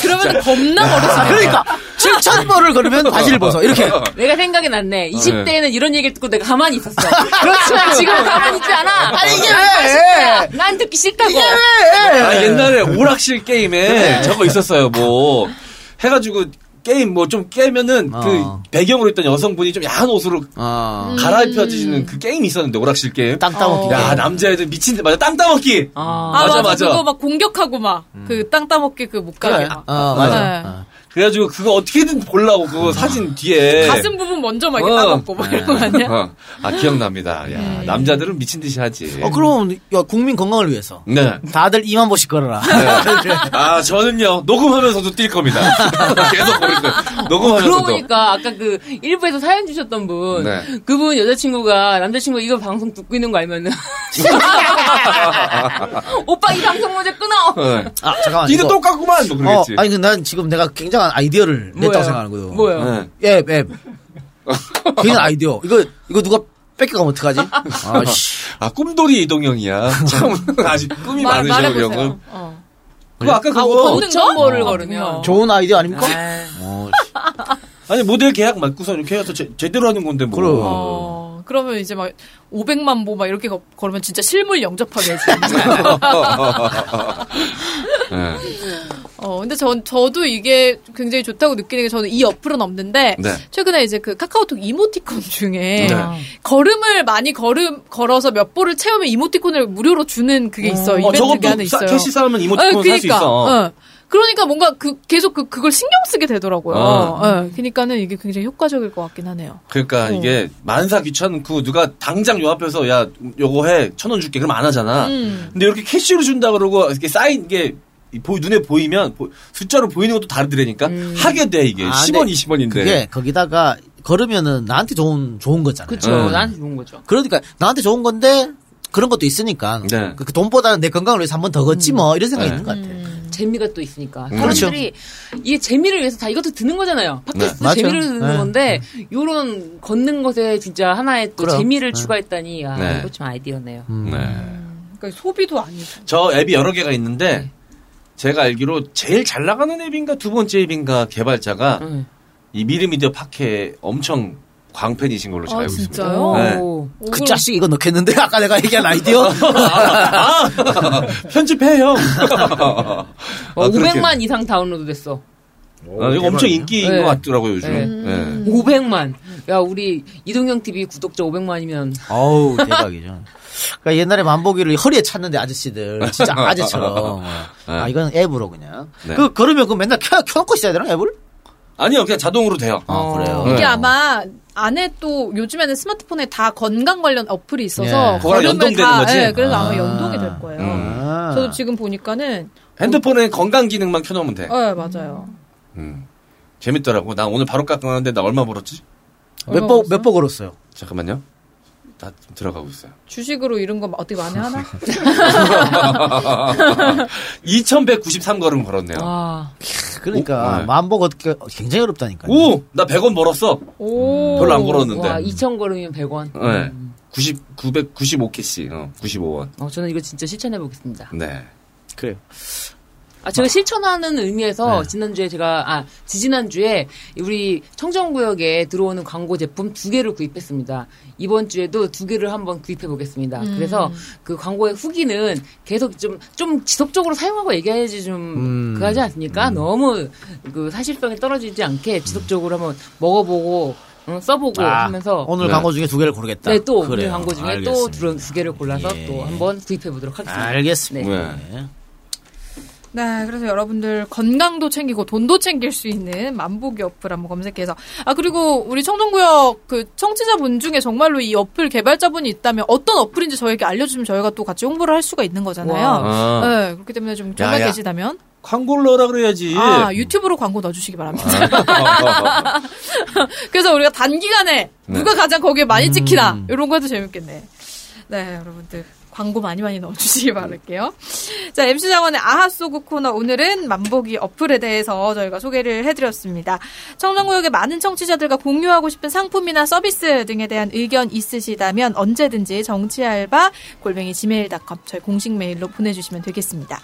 그러면 겁나 멀어지네. 그러니까 7천 번을 걸으면 바지를 벗어 이렇게. 내가 생각이 났네. 20대에는 이런 얘기를 듣고 내가 가만히 있었어. 그렇지만 <laughs> 지금 가만히 있지 않아. 아 이게 아, 왜? 난 듣기 싫다고. 이게 왜? 아, 옛날에 오락실 게임에 저거 있었어요. 뭐 해가지고 게임 뭐 좀 깨면은 어. 그 배경으로 있던 여성분이 좀 야한 옷으로 어. 갈아입혀지는 그 게임이 있었는데 오락실 게임. 땅 따먹기. 야 남자애들 미친 듯 맞아 땅 따먹기. 아, 아, 맞아, 맞아, 맞아. 그거 막 공격하고 막, 그땅 따먹기 그 못 가게 그래. 막. 어 맞아. 네. 어. 그래가지고 그거 어떻게든 보려고 그거 사진 뒤에 가슴 부분 먼저 막 이렇게 어. 따먹고 막 이런 거 아니야? 어. 아 기억납니다. 야 네. 남자들은 미친 듯이 하지. 어 그럼 야 국민 건강을 위해서 네. 다들 2만 보씩 걸어라. 아 저는요 녹음하면서도 뛸 겁니다. <laughs> 계속 버릴 거예요. 녹음하면서도. 그러고 보니까 아까 그 일부에서 사연 주셨던 분, 네. 그분 여자친구가 남자친구 이거 방송 듣고 있는 거 알면은 <laughs> 오빠 이 방송 먼저 끊어. 네. 아 잠깐만. 니도 이거- 똑같구만. 뭐 어, 그러겠지. 아니 근데 난 지금 내가 굉장 한 아이디어를 냈다고 뭐예요? 생각하는 거예요. 뭐예요? 네. 앱 앱. 굉장한 아이디어. 이거 이거 누가 뺏겨가면 어떡하지? 아 씨. 아 꿈돌이 이동형이야. 참 아직 꿈이 말, 많으셔. 형은. 어. 그거 아까 아, 그거 걷는 5천 보를 어, 걸으면. 좋은 아이디어 아닙니까? 아, 어, 씨. 아니 모델 계약 맞고서 이렇게 해서 제, 제대로 하는 건데 뭐. 그럼. 어, 그러면 이제 막 500만 보 막 이렇게 거- 걸으면 진짜 실물 영접하게 해줘. <laughs> 네. 어, 근데 전, 저도 이게 굉장히 좋다고 느끼는 게 저는 이 어플은 없는데, 네. 최근에 이제 그 카카오톡 이모티콘 중에, 네. 걸음을 많이 걸음, 걸어서 몇 보를 채우면 이모티콘을 무료로 주는 그게 있어요. 어, 이벤트 하나 싸- 있어요. 캐시 쌓으면 이모티콘 어, 살수 있어. 어. 그러니까 뭔가 그, 계속 그, 그걸 신경 쓰게 되더라고요. 어. 어. 그러니까는 이게 굉장히 효과적일 것 같긴 하네요. 그러니까 어. 이게 만사 귀찮고 누가 당장 요 앞에서 야 요거 해 천 원 줄게 그럼 안 하잖아. 음. 근데 이렇게 캐시로 준다 그러고 이렇게 쌓인 게 보이 눈에 보이면 보- 숫자로 보이는 것도 다르더라니까 하게 돼 이게 아, 10원 근데 20원인데. 그게 거기다가 걸으면은 나한테 좋은 좋은 거잖아요. 그쵸. 네. 나한테 좋은 거죠. 그러니까 나한테 좋은 건데 그런 것도 있으니까 네. 그 돈보다는 내 건강을 위해서 한 번 더 걷지 뭐 이런 생각이 네. 있는 것 같아. 재미가 또 있으니까. 음. 사람들이 이 재미를 위해서 다 이것도 듣는 거잖아요. 팟캐스트 네. 맞아요. 재미를 듣는 네. 건데 요런 걷는 것에 진짜 하나의 또 그럼. 재미를 네. 추가했다니 아 네. 이거 좀 아이디어네요. 음. 네. 그러니까 소비도 아니고. 저 앱이 여러 개가 있는데 제가 알기로 제일 잘 나가는 앱인가 두 번째 앱인가 개발자가 응. 이 미르미디어 팟캐 엄청 광팬이신 걸로 잘 아, 알고 진짜요? 있습니다. 네. 오. 오, 그 자식 이거 넣겠는데 <laughs> 아까 내가 얘기한 아이디어 아, <laughs> 편집해 형. 어, 아, 그렇게. 500만 이상 다운로드 됐어. 아, 이거 엄청 인기인 네. 것 같더라고요 요즘. 네. 네. 500만. 야 우리 이동영 TV 구독자 500만이면 어우 대박이죠. 그러니까 옛날에 만보기를 허리에 찼는데 아저씨들 진짜 <laughs> 아재처럼 아 이건 앱으로 그냥 네. 그 걸으면 그 맨날 켜, 켜놓고 있어야 되나 앱을? 아니요 그냥 자동으로 돼요. 아 그래요. 네. 이게 아마 안에 또 요즘에는 스마트폰에 다 건강 관련 어플이 있어서 예. 그거랑 연동되는 다, 거지? 예, 그래서 아마 아. 연동이 될 거예요. 아. 저도 지금 보니까는 핸드폰에 건강 기능만 켜놓으면 돼. 어 맞아요. 음. 재밌더라고. 나 오늘 바로 깎았는데 나 얼마 벌었지? 몇번 몇번 걸었어요. 잠깐만요. 나좀 들어가고 있어요. 주식으로 이런 거 어떻게 많이 하나? <laughs> 2,193 걸음 걸었네요. 아 그러니까 오, 네. 만보 걷기 굉장히 어렵다니까요. 오! 나 100원 벌었어. 오. 별로 안 걸었는데. 와 2천 걸으면 100원. 네. 90, 995캐시. 어, 95원. 어, 저는 이거 진짜 실천해 보겠습니다. 네. 그래요. 아, 제가 실천하는 의미에서 네. 지난주에 제가, 아, 지지난주에 우리 청정구역에 들어오는 광고 제품 두 개를 구입했습니다. 이번 주에도 두 개를 한번 구입해 보겠습니다. 음. 그래서 그 광고의 후기는 계속 좀, 좀 지속적으로 사용하고 얘기해야지 좀, 음. 그 하지 않습니까? 너무 그 사실성이 떨어지지 않게 지속적으로 한번 먹어보고, 응, 써보고 아, 하면서. 오늘 네. 광고 중에 두 개를 고르겠다. 네, 또, 오늘 그래요. 광고 중에. 또 두, 두 개를 골라서 예. 또 한번 구입해 보도록 하겠습니다. 알겠습니다. 네. 네, 그래서 여러분들 건강도 챙기고 돈도 챙길 수 있는 만보기 어플 한번 검색해서 아 그리고 우리 청정구역 그 청취자분 중에 정말로 이 어플 개발자분이 있다면 어떤 어플인지 저에게 알려주면 저희가 또 같이 홍보를 할 수가 있는 거잖아요. 아. 네, 그렇기 때문에 좀 정말. 계시다면 광고를 넣으라 그래야지. 아 유튜브로 광고 넣어주시기 바랍니다. <laughs> 그래서 우리가 단기간에 네. 누가 가장 거기에 많이 찍히나 음. 이런 거 해도 재밌겠네. 네, 여러분들 광고 많이 많이 넣어주시기 바랄게요. 자, MC 장원의 아하 소구 코너 오늘은 만보기 어플에 대해서 저희가 소개를 해드렸습니다. 청정구역의 많은 청취자들과 공유하고 싶은 상품이나 서비스 등에 대한 의견 있으시다면 언제든지 정치알바 골뱅이 지메일.com 저희 공식 메일로 보내주시면 되겠습니다.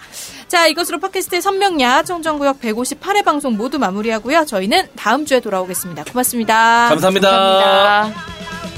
자, 이것으로 팟캐스트의 선명야 청정구역 158회 방송 모두 마무리하고요. 저희는 다음 주에 돌아오겠습니다. 고맙습니다. 감사합니다. 감사합니다.